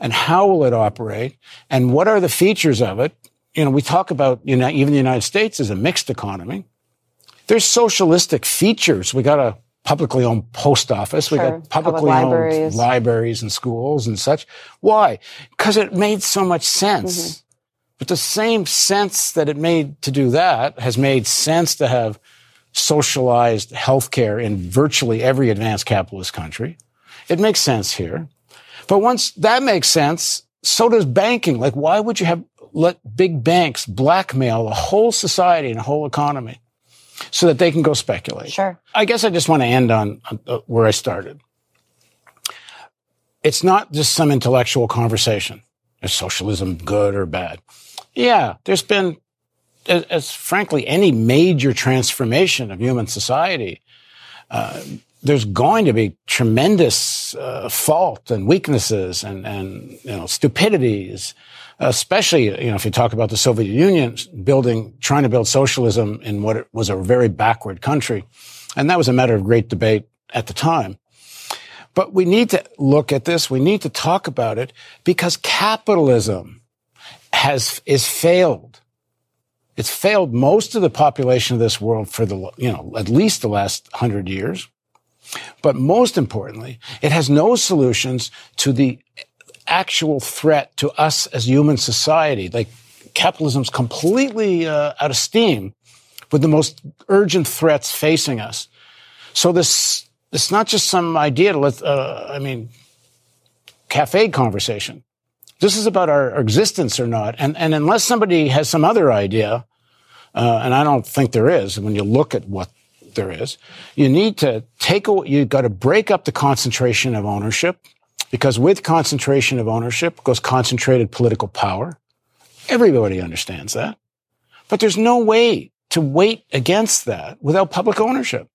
and how will it operate and what are the features of it? You know, we talk about, you know, even the United States is a mixed economy. There's socialistic features. We got a publicly owned post office. Sure. We got publicly Public owned libraries. libraries and schools and such. Why? Because it made so much sense. Mm-hmm. But the same sense that it made to do that has made sense to have socialized healthcare in virtually every advanced capitalist country. It makes sense here. But once that makes sense, so does banking. Like, why would you have let big banks blackmail a whole society and a whole economy so that they can go speculate? Sure. I guess I just want to end on uh, where I started. It's not just some intellectual conversation. Is socialism good or bad? Yeah, there's been, as, as frankly, any major transformation of human society, uh, there's going to be tremendous uh, fault and weaknesses and, and you know stupidities, especially you know if you talk about the Soviet Union building, trying to build socialism in what was a very backward country, and that was a matter of great debate at the time. But we need to look at this. We need to talk about it because capitalism has is failed. It's failed most of the population of this world for the you know at least the last hundred years. But most importantly, it has no solutions to the actual threat to us as human society. Like capitalism's completely uh, out of steam with the most urgent threats facing us. So this, it's not just some idea to let, uh, I mean, cafe conversation. This is about our, existence or not. And, and unless somebody has some other idea, uh, and I don't think there is, when you look at what there is. You need to take, a, you've got to break up the concentration of ownership because with concentration of ownership goes concentrated political power. Everybody understands that. But there's no way to wait against that without public ownership.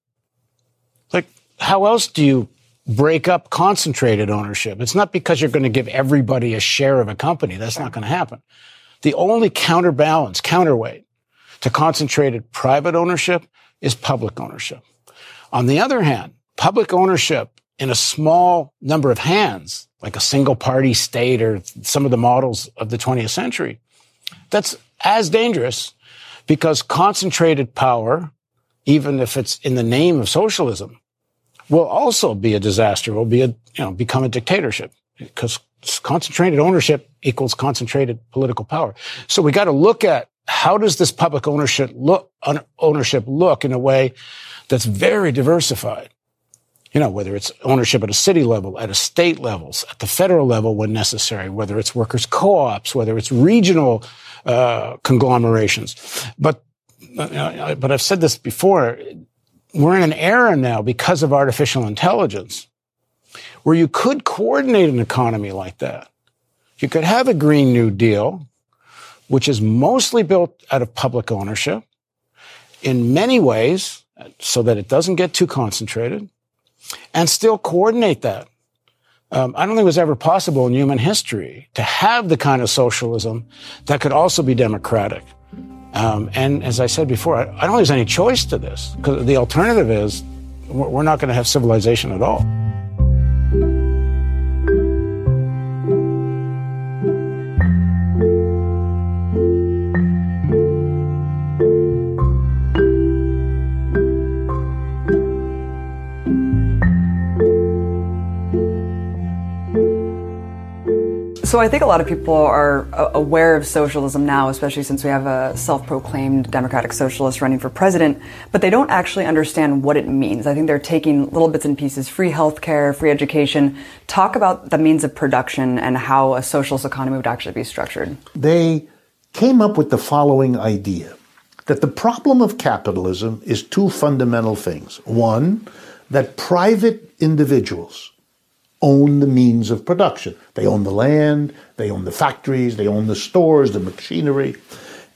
Like, how else do you break up concentrated ownership? It's not because you're going to give everybody a share of a company. That's not going to happen. The only counterbalance, counterweight to concentrated private ownership is public ownership. On the other hand, public ownership in a small number of hands, like a single party state or some of the models of the 20th century, that's as dangerous because concentrated power, even if it's in the name of socialism, will also be a disaster, will be a, you know, become a dictatorship because concentrated ownership equals concentrated political power. So we got to look at how does this public ownership look, ownership look in a way that's very diversified? You know, whether it's ownership at a city level, at a state levels, at the federal level when necessary, whether it's workers co-ops, whether it's regional uh, conglomerations. But uh, but I've said this before. We're in an era now because of artificial intelligence where you could coordinate an economy like that. You could have a Green New Deal which is mostly built out of public ownership in many ways so that it doesn't get too concentrated and still coordinate that. Um, I don't think it was ever possible in human history to have the kind of socialism that could also be democratic. Um, and as I said before, I, I don't think there's any choice to this because the alternative is we're not going to have civilization at all. So I think a lot of people are aware of socialism now, especially since we have a self-proclaimed democratic socialist running for president, but they don't actually understand what it means. I think they're taking little bits and pieces, free healthcare, free education. Talk about the means of production and how a socialist economy would actually be structured. They came up with the following idea that the problem of capitalism is two fundamental things. One, that private individuals own the means of production. They own the land, they own the factories, they own the stores, the machinery.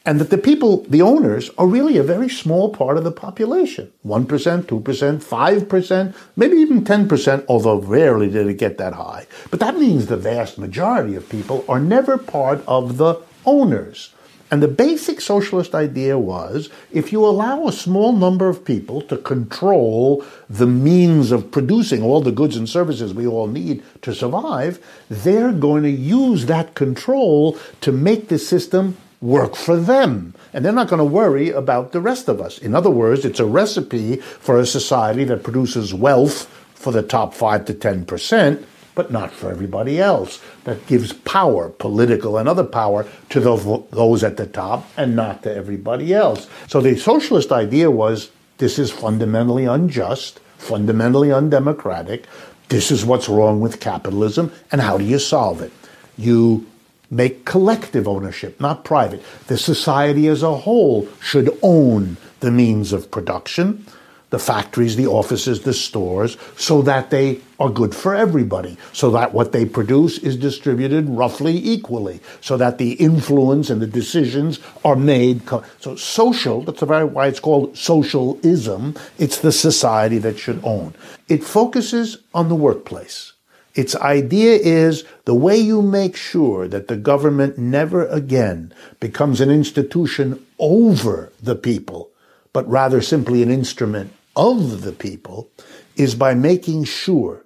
And that the people, the owners, are really a very small part of the population 1%, 2%, 5%, maybe even 10%, although rarely did it get that high. But that means the vast majority of people are never part of the owners. And the basic socialist idea was if you allow a small number of people to control the means of producing all the goods and services we all need to survive, they're going to use that control to make the system work for them. And they're not going to worry about the rest of us. In other words, it's a recipe for a society that produces wealth for the top 5 to 10% but not for everybody else. That gives power, political and other power, to those at the top and not to everybody else. So the socialist idea was this is fundamentally unjust, fundamentally undemocratic. This is what's wrong with capitalism, and how do you solve it? You make collective ownership, not private. The society as a whole should own the means of production the factories, the offices, the stores, so that they are good for everybody, so that what they produce is distributed roughly equally, so that the influence and the decisions are made. Co- so social, that's why it's called socialism. It's the society that should own. It focuses on the workplace. Its idea is the way you make sure that the government never again becomes an institution over the people, but rather simply an instrument of the people is by making sure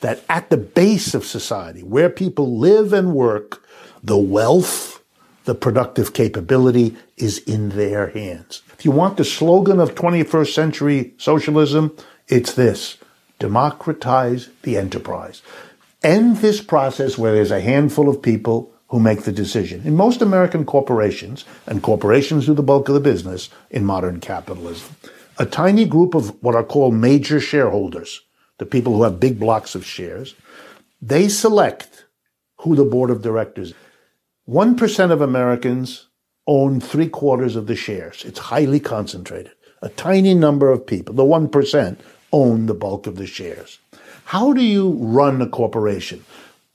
that at the base of society, where people live and work, the wealth, the productive capability is in their hands. If you want the slogan of 21st century socialism, it's this democratize the enterprise. End this process where there's a handful of people who make the decision. In most American corporations, and corporations do the bulk of the business in modern capitalism, a tiny group of what are called major shareholders, the people who have big blocks of shares, they select who the board of directors. 1% of Americans own three quarters of the shares. It's highly concentrated. A tiny number of people, the 1%, own the bulk of the shares. How do you run a corporation?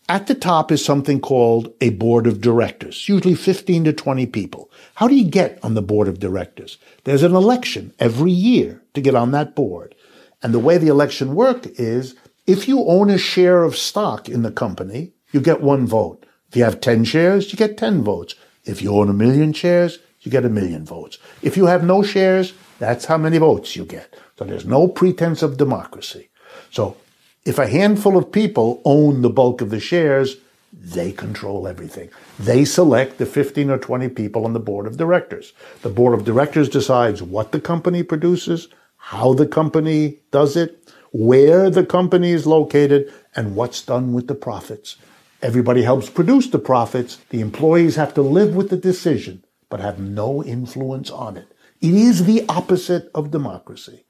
At the top is something called a board of directors, usually 15 to 20 people. How do you get on the board of directors? There's an election every year to get on that board. And the way the election worked is if you own a share of stock in the company, you get one vote. If you have 10 shares, you get 10 votes. If you own a million shares, you get a million votes. If you have no shares, that's how many votes you get. So there's no pretense of democracy. So if a handful of people own the bulk of the shares, they control everything. They select the 15 or 20 people on the board of directors. The board of directors decides what the company produces, how the company does it, where the company is located, and what's done with the profits. Everybody helps produce the profits. The employees have to live with the decision, but have no influence on it. It is the opposite of democracy.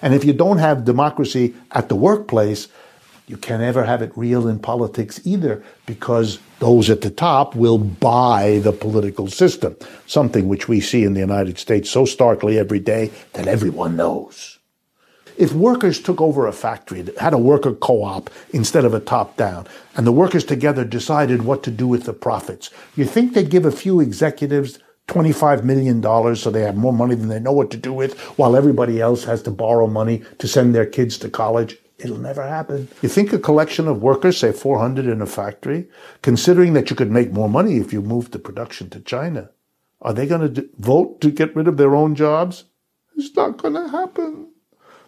And if you don't have democracy at the workplace, you can never have it real in politics either because those at the top will buy the political system, something which we see in the United States so starkly every day that everyone knows. If workers took over a factory that had a worker co-op instead of a top down, and the workers together decided what to do with the profits, you think they'd give a few executives $25 million so they have more money than they know what to do with, while everybody else has to borrow money to send their kids to college? It'll never happen. You think a collection of workers, say 400 in a factory, considering that you could make more money if you moved the production to China, Are they going to vote to get rid of their own jobs? It's not going to happen.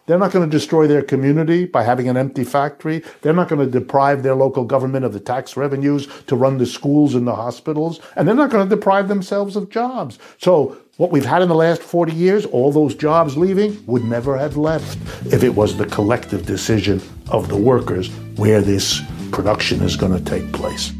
They're not going to destroy their community by having an empty factory. They're not going to deprive their local government of the tax revenues to run the schools and the hospitals. And they're not going to deprive themselves of jobs. So what we've had in the last 40 years, all those jobs leaving, would never have left if it was the collective decision of the workers where this production is going to take place.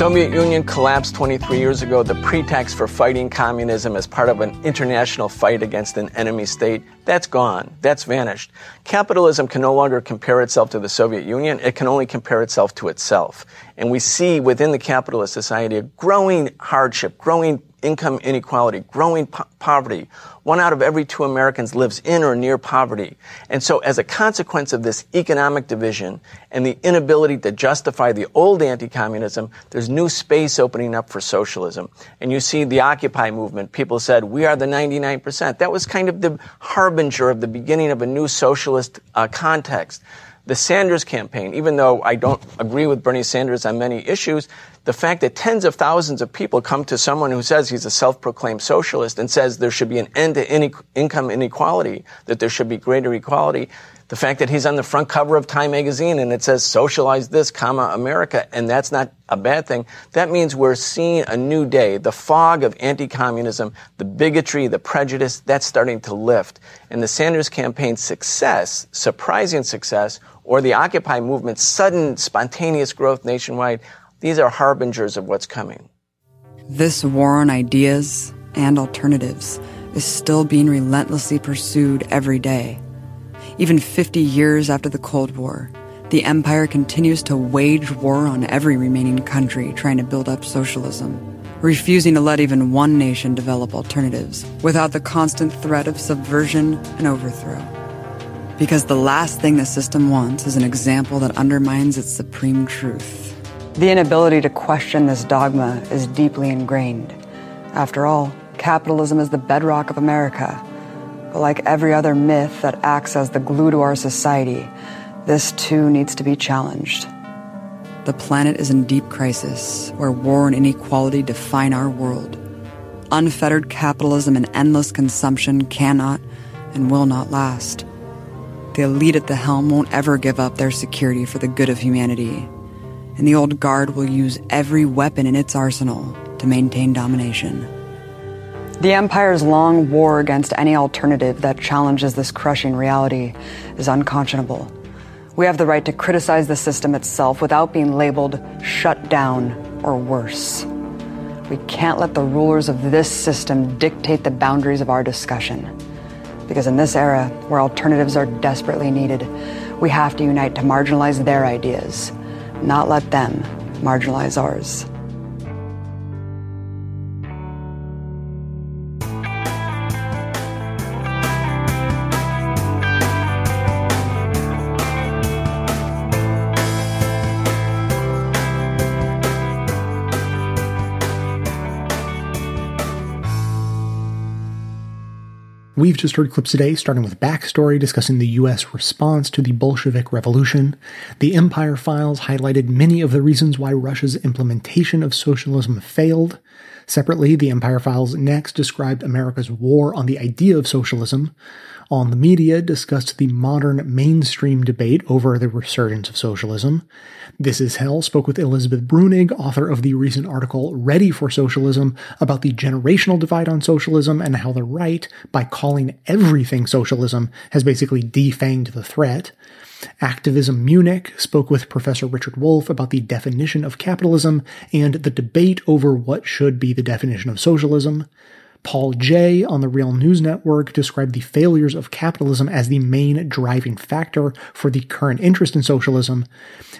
Soviet Union collapsed 23 years ago. The pretext for fighting communism as part of an international fight against an enemy state, that's gone. That's vanished. Capitalism can no longer compare itself to the Soviet Union. It can only compare itself to itself. And we see within the capitalist society a growing hardship, growing income inequality, growing po- poverty. One out of every two Americans lives in or near poverty. And so as a consequence of this economic division and the inability to justify the old anti-communism, there's new space opening up for socialism. And you see the Occupy movement, people said, we are the 99%. That was kind of the harbinger of the beginning of a new socialist uh, context. The Sanders campaign, even though I don't agree with Bernie Sanders on many issues, the fact that tens of thousands of people come to someone who says he's a self-proclaimed socialist and says there should be an end to in- income inequality, that there should be greater equality, the fact that he's on the front cover of Time magazine and it says socialize this, comma, America, and that's not a bad thing, that means we're seeing a new day. The fog of anti-communism, the bigotry, the prejudice, that's starting to lift. And the Sanders campaign's success, surprising success, or the Occupy movement's sudden spontaneous growth nationwide, these are harbingers of what's coming. This war on ideas and alternatives is still being relentlessly pursued every day. Even 50 years after the Cold War, the empire continues to wage war on every remaining country trying to build up socialism, refusing to let even one nation develop alternatives without the constant threat of subversion and overthrow. Because the last thing the system wants is an example that undermines its supreme truth. The inability to question this dogma is deeply ingrained. After all, capitalism is the bedrock of America. But like every other myth that acts as the glue to our society, this too needs to be challenged. The planet is in deep crisis, where war and inequality define our world. Unfettered capitalism and endless consumption cannot and will not last. The elite at the helm won't ever give up their security for the good of humanity and the old guard will use every weapon in its arsenal to maintain domination. The Empire's long war against any alternative that challenges this crushing reality is unconscionable. We have the right to criticize the system itself without being labeled shut down or worse. We can't let the rulers of this system dictate the boundaries of our discussion. Because in this era, where alternatives are desperately needed, we have to unite to marginalize their ideas not let them marginalize ours. We've just heard clips today, starting with backstory discussing the US response to the Bolshevik Revolution. The Empire Files highlighted many of the reasons why Russia's implementation of socialism failed. Separately, the Empire Files next described America's war on the idea of socialism. On the Media discussed the modern mainstream debate over the resurgence of socialism. This is Hell spoke with Elizabeth Bruenig, author of the recent article Ready for Socialism, about the generational divide on socialism and how the right, by calling everything socialism, has basically defanged the threat. Activism Munich spoke with Professor Richard Wolff about the definition of capitalism and the debate over what should be the definition of socialism. Paul Jay on the Real News Network described the failures of capitalism as the main driving factor for the current interest in socialism.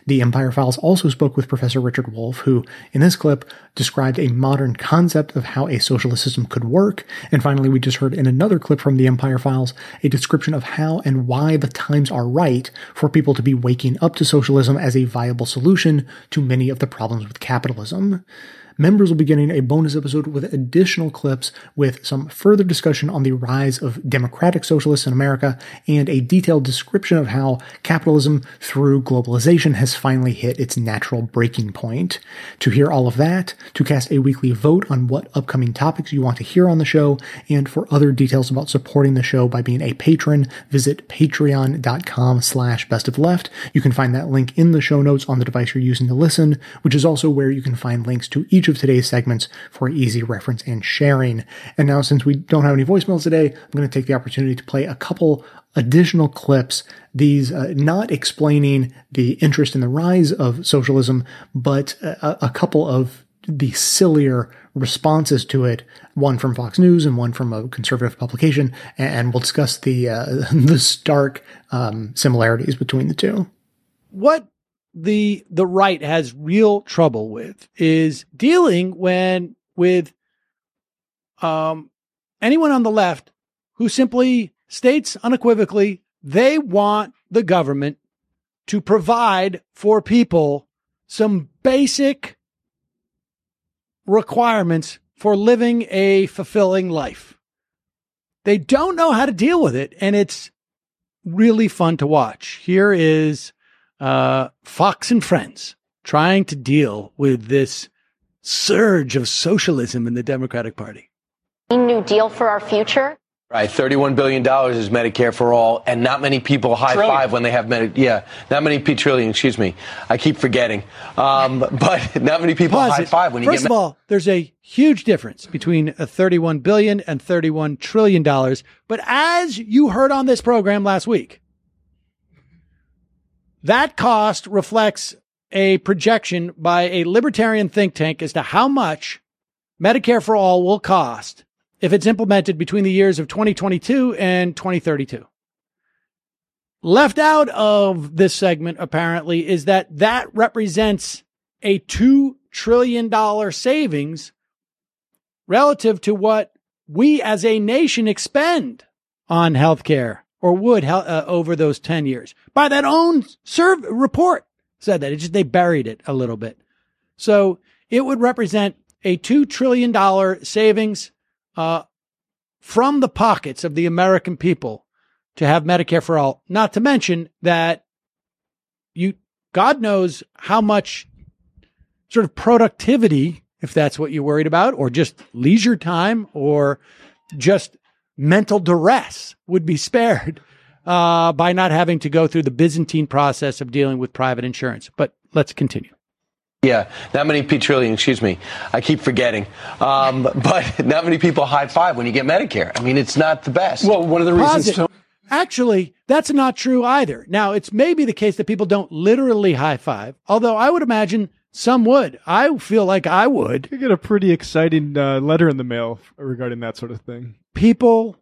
The Empire Files also spoke with Professor Richard Wolff, who, in this clip, described a modern concept of how a socialist system could work. And finally, we just heard in another clip from the Empire Files a description of how and why the times are right for people to be waking up to socialism as a viable solution to many of the problems with capitalism members will be getting a bonus episode with additional clips with some further discussion on the rise of democratic socialists in America and a detailed description of how capitalism through globalization has finally hit its natural breaking point. To hear all of that, to cast a weekly vote on what upcoming topics you want to hear on the show, and for other details about supporting the show by being a patron, visit patreon.com slash best of left. You can find that link in the show notes on the device you're using to listen, which is also where you can find links to each of today's segments for easy reference and sharing. And now, since we don't have any voicemails today, I'm going to take the opportunity to play a couple additional clips, these uh, not explaining the interest in the rise of socialism, but a, a couple of the sillier responses to it, one from Fox News and one from a conservative publication, and we'll discuss the uh, (laughs) the stark um, similarities between the two. What the the right has real trouble with is dealing when with um anyone on the left who simply states unequivocally they want the government to provide for people some basic requirements for living a fulfilling life. They don't know how to deal with it and it's really fun to watch. Here is uh, Fox and Friends trying to deal with this surge of socialism in the Democratic Party. New Deal for our future. Right, $31 billion is Medicare for all, and not many people high trillion. five when they have Medicare. Yeah, not many P trillion, excuse me. I keep forgetting. Um, (laughs) but not many people Pause high it. five when you First get of all, there's a huge difference between a 31 billion and 31 trillion dollars. But as you heard on this program last week, that cost reflects a projection by a libertarian think tank as to how much Medicare for all will cost if it's implemented between the years of 2022 and 2032. Left out of this segment, apparently, is that that represents a $2 trillion savings relative to what we as a nation expend on healthcare or would uh, over those 10 years by that own serve report said that it just, they buried it a little bit. So it would represent a $2 trillion savings, uh, from the pockets of the American people to have Medicare for all. Not to mention that you, God knows how much sort of productivity, if that's what you're worried about, or just leisure time or just mental duress would be spared uh, by not having to go through the Byzantine process of dealing with private insurance. But let's continue. Yeah, not many P trillion, excuse me. I keep forgetting. Um, (laughs) but not many people high five when you get Medicare. I mean, it's not the best. Well, one of the reasons. So- Actually, that's not true either. Now, it's maybe the case that people don't literally high five, although I would imagine some would. I feel like I would. You get a pretty exciting uh, letter in the mail regarding that sort of thing. People,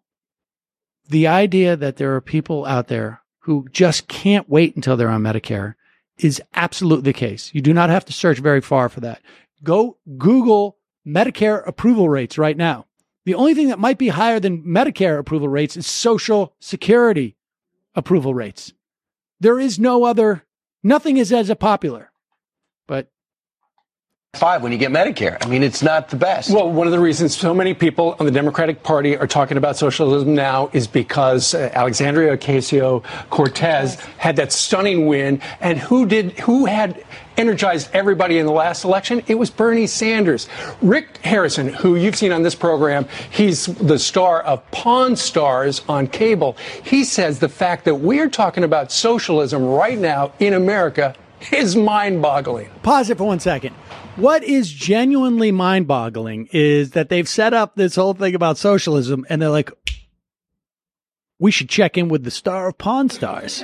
the idea that there are people out there who just can't wait until they're on Medicare is absolutely the case. You do not have to search very far for that. Go Google Medicare approval rates right now. The only thing that might be higher than Medicare approval rates is Social Security approval rates. There is no other, nothing is as popular. Five when you get Medicare. I mean, it's not the best. Well, one of the reasons so many people on the Democratic Party are talking about socialism now is because uh, Alexandria Ocasio Cortez had that stunning win, and who did who had energized everybody in the last election? It was Bernie Sanders. Rick Harrison, who you've seen on this program, he's the star of Pawn Stars on cable. He says the fact that we're talking about socialism right now in America is mind boggling. Pause it for one second. What is genuinely mind boggling is that they've set up this whole thing about socialism and they're like, we should check in with the star of Pawn Stars.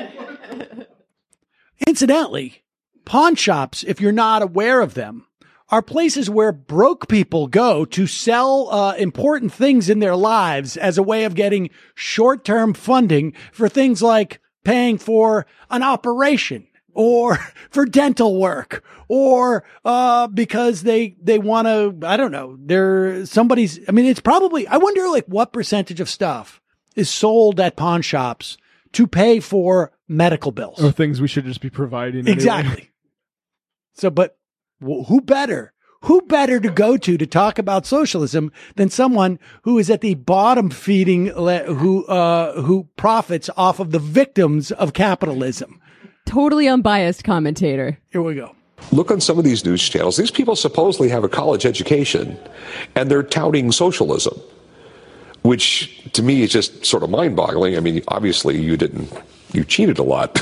Incidentally, pawn shops, if you're not aware of them, are places where broke people go to sell uh, important things in their lives as a way of getting short term funding for things like paying for an operation or (laughs) for dental work or uh, because they they want to I don't know they're somebody's I mean it's probably I wonder like what percentage of stuff is sold at pawn shops to pay for medical bills. Or things we should just be providing anyway. exactly. So but who better who better to go to to talk about socialism than someone who is at the bottom feeding le- who uh, who profits off of the victims of capitalism Totally unbiased commentator. Here we go. Look on some of these news channels. These people supposedly have a college education and they're touting socialism, which to me is just sort of mind boggling. I mean, obviously you didn't, you cheated a lot.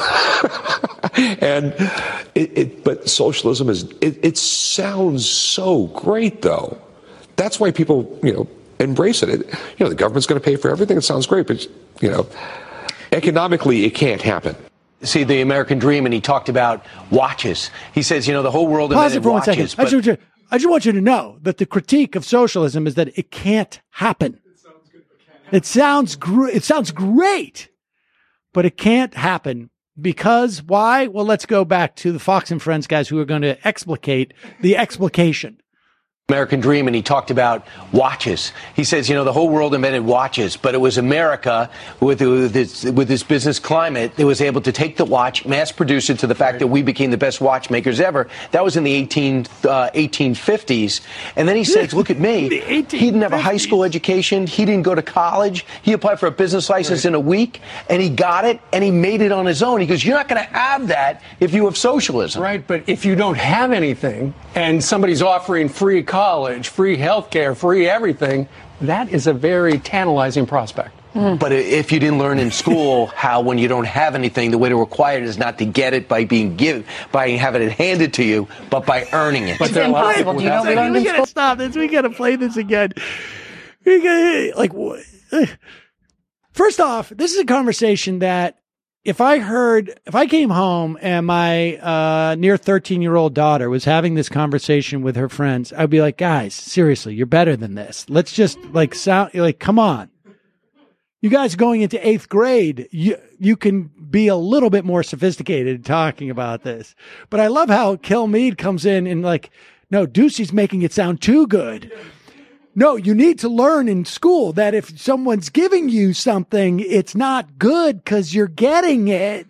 (laughs) and it, it, but socialism is, it, it sounds so great though. That's why people, you know, embrace it. it you know, the government's going to pay for everything. It sounds great, but, you know, economically it can't happen see the American dream, and he talked about watches. He says, you know, the whole world Pause it invented for watches. second. I just, want you, I just want you to know that the critique of socialism is that it can't happen. It sounds gr- it sounds great, but it can't happen because why? Well, let's go back to the Fox and Friends guys who are going to explicate the explication. American dream, and he talked about watches. He says, you know, the whole world invented watches, but it was America with, with, this, with this business climate that was able to take the watch, mass produce it to the fact that we became the best watchmakers ever. That was in the 18, uh, 1850s. And then he says, look at me. (laughs) he didn't have a high school education. He didn't go to college. He applied for a business license in a week, and he got it, and he made it on his own. He goes, you're not going to have that if you have socialism. Right, but if you don't have anything and somebody's offering free college, free health care, free everything, that is a very tantalizing prospect. Mm. But if you didn't learn in school (laughs) how when you don't have anything, the way to acquire it is not to get it by being given, by having it handed to you, but by earning it. But there are a lot of people we gotta stop this. We gotta play this again. We gotta, like, wh- eh. first off, this is a conversation that if I heard, if I came home and my uh, near 13 year old daughter was having this conversation with her friends, I'd be like, guys, seriously, you're better than this. Let's just like sound like, come on. You guys going into eighth grade, you you can be a little bit more sophisticated talking about this. But I love how Kilmeade comes in and like, no, Doocy's making it sound too good. No, you need to learn in school that if someone's giving you something, it's not good because you're getting it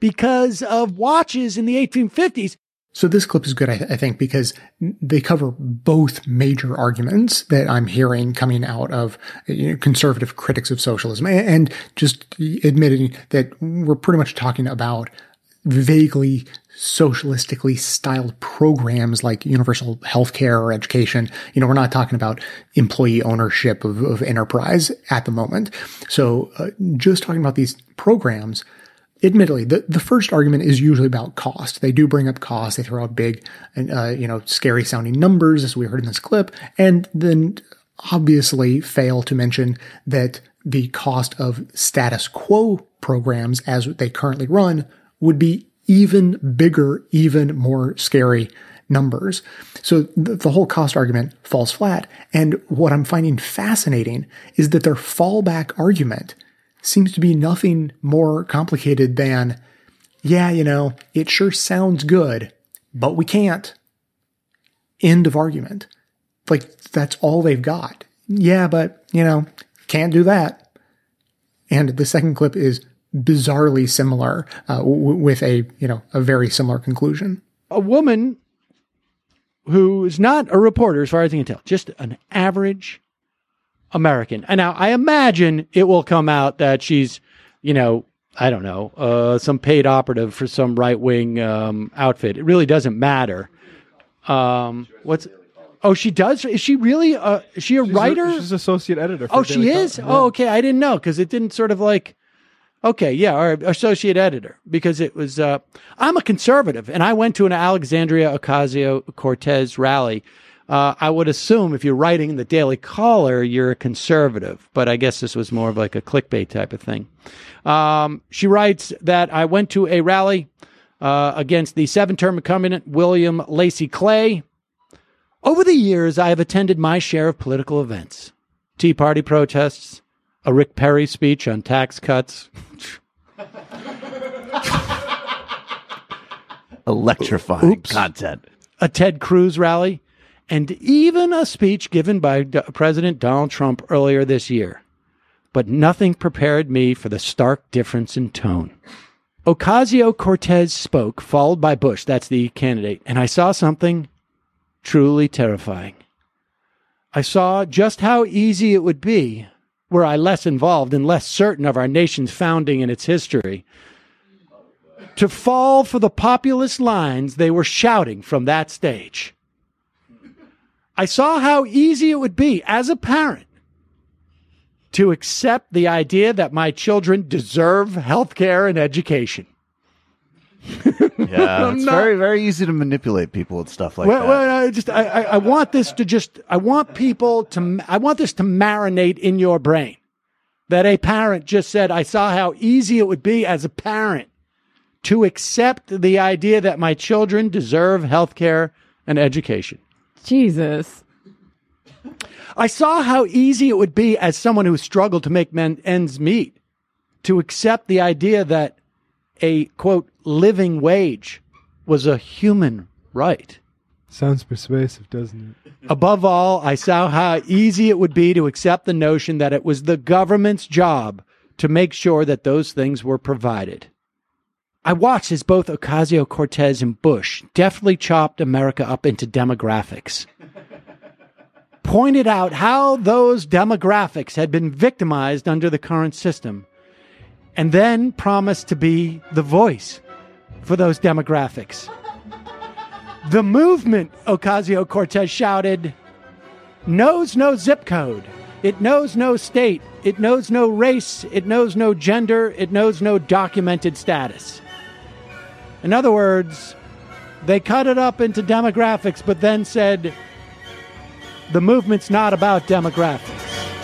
because of watches in the 1850s. So this clip is good, I, th- I think, because they cover both major arguments that I'm hearing coming out of you know, conservative critics of socialism, and, and just admitting that we're pretty much talking about vaguely socialistically styled programs like universal health care or education. You know, we're not talking about employee ownership of, of enterprise at the moment. So uh, just talking about these programs, admittedly, the, the first argument is usually about cost. They do bring up cost. They throw out big and, uh, you know, scary sounding numbers as we heard in this clip. And then obviously fail to mention that the cost of status quo programs as they currently run would be even bigger, even more scary numbers. So the, whole cost argument falls flat. And what I'm finding fascinating is that their fallback argument seems to be nothing more complicated than, yeah, you know, it sure sounds good, but we can't. End of argument. Like that's all they've got. Yeah, but you know, can't do that. And the second clip is bizarrely similar uh, w- with a you know a very similar conclusion. A woman who is not a reporter, as far as I can tell, just an average American. And now I imagine it will come out that she's, you know, I don't know, uh, some paid operative for some right wing um, outfit. It really doesn't matter. Um, what's Oh, she does. Is she really? Uh, is she a she's writer? A, she's associate editor. oh, she is. Oh, okay. I didn't know because it didn't sort of like. Okay, yeah, or associate editor because it was. Uh, I'm a conservative, and I went to an Alexandria Ocasio Cortez rally. Uh, I would assume if you're writing in the Daily Caller, you're a conservative, but I guess this was more of like a clickbait type of thing. Um, she writes that I went to a rally uh, against the seven-term incumbent William Lacey Clay. Over the years, I have attended my share of political events Tea Party protests, a Rick Perry speech on tax cuts. Electrifying Oops. content. a Ted Cruz rally, and even a speech given by D- President Donald Trump earlier this year. But nothing prepared me for the stark difference in tone. Ocasio Cortez spoke, followed by Bush, that's the candidate, and I saw something truly terrifying. I saw just how easy it would be, were I less involved and less certain of our nation's founding and its history, to fall for the populist lines they were shouting from that stage. I saw how easy it would be as a parent to accept the idea that my children deserve health care and education. (laughs) Yeah, it's not- very, very easy to manipulate people with stuff like well, that. well, I just I, I, I want this to just I want people to I want this to marinate in your brain that a parent just said I saw how easy it would be as a parent to accept the idea that my children deserve health care and education. Jesus. I saw how easy it would be as someone who struggled to make men ends meet to accept the idea that a quote living wage was a human right. Sounds persuasive, doesn't it? Above all, I saw how easy it would be to accept the notion that it was the government's job to make sure that those things were provided. I watched as both Ocasio Cortez and Bush deftly chopped America up into demographics, pointed out how those demographics had been victimized under the current system, and then promised to be the voice for those demographics. The movement, Ocasio Cortez shouted, knows no zip code. It knows no state. It knows no race. It knows no gender. It knows no documented status. In other words, they cut it up into demographics, but then said the movement's not about demographics.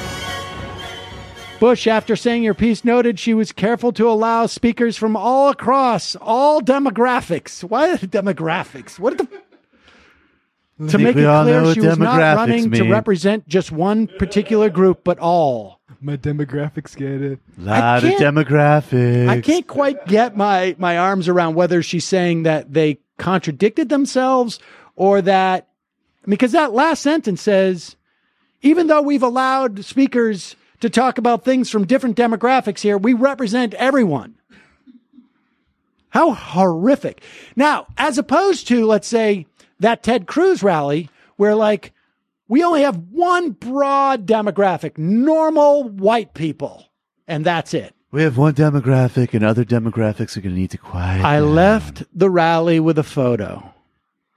Bush, after saying her piece, noted she was careful to allow speakers from all across all demographics. Why are the demographics? What the? To make it clear, she was not demographics running to represent just one particular group, but all. My demographics get it. Lot of demographics. I can't quite get my my arms around whether she's saying that they contradicted themselves or that because that last sentence says even though we've allowed speakers to talk about things from different demographics here, we represent everyone. How horrific. Now, as opposed to, let's say, that Ted Cruz rally, where like we only have one broad demographic, normal white people, and that's it. We have one demographic, and other demographics are going to need to quiet. I down. left the rally with a photo,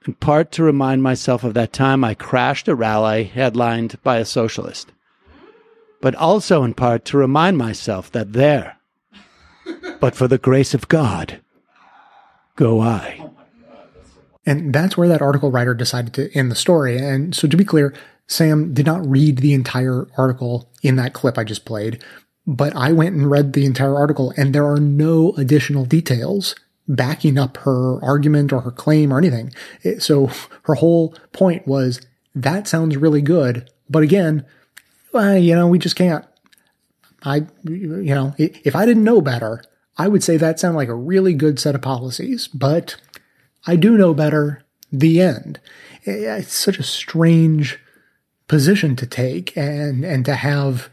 in part to remind myself of that time I crashed a rally headlined by a socialist, but also in part to remind myself that there, but for the grace of God, go I. And that's where that article writer decided to end the story. And so to be clear, Sam did not read the entire article in that clip I just played, but I went and read the entire article and there are no additional details backing up her argument or her claim or anything. So (laughs) her whole point was that sounds really good, but again, well, you know, we just can't. I, you know, if I didn't know better, I would say that sounded like a really good set of policies, but I do know better. The end. It's such a strange position to take and, and to have,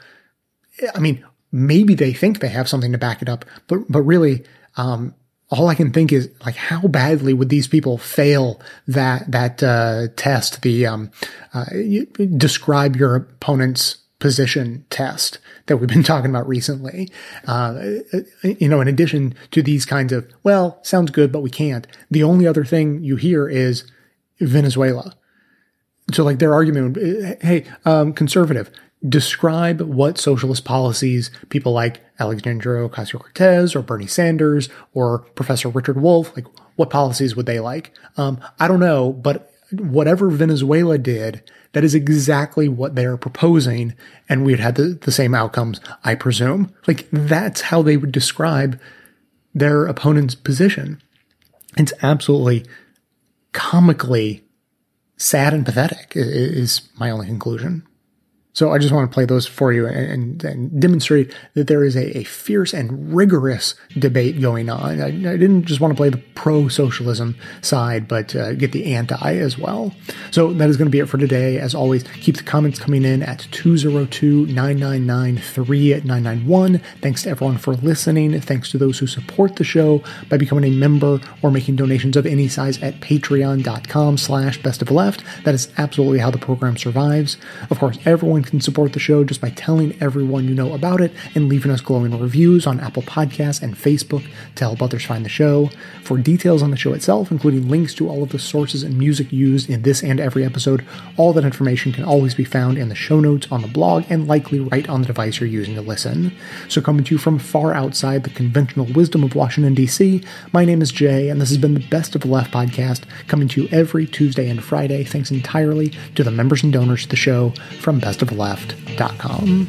I mean, maybe they think they have something to back it up, but, but really, um, all I can think is like, how badly would these people fail that, that, uh, test, the, um, uh, you, describe your opponent's position test that we've been (laughs) talking about recently. Uh, you know, in addition to these kinds of, well, sounds good, but we can't. The only other thing you hear is Venezuela. So like their argument, would hey, um, conservative, describe what socialist policies people like Alexandria Ocasio-Cortez or Bernie Sanders or Professor Richard Wolff, like what policies would they like? Um, I don't know, but whatever Venezuela did, that is exactly what they're proposing. And we'd had the, the same outcomes, I presume. Like that's how they would describe their opponent's position. It's absolutely comically sad and pathetic, is my only conclusion. So I just want to play those for you and, and demonstrate that there is a, a, fierce and rigorous debate going on. I, I didn't just want to play the pro socialism side, but uh, get the anti as well. So that is going to be it for today. As always, keep the comments coming in at 202 999 3991. Thanks to everyone for listening. Thanks to those who support the show by becoming a member or making donations of any size at patreon.com slash best of left. That is absolutely how the program survives. Of course, everyone can support the show just by telling everyone you know about it and leaving us glowing reviews on Apple Podcasts and Facebook to help others find the show. For details on the show itself, including links to all of the sources and music used in this and every episode, all that information can always be found in the show notes on the blog and likely right on the device you're using to listen. So, coming to you from far outside the conventional wisdom of Washington, D.C., my name is Jay, and this has been the Best of the Left podcast, coming to you every Tuesday and Friday, thanks entirely to the members and donors to the show from Best of left.com.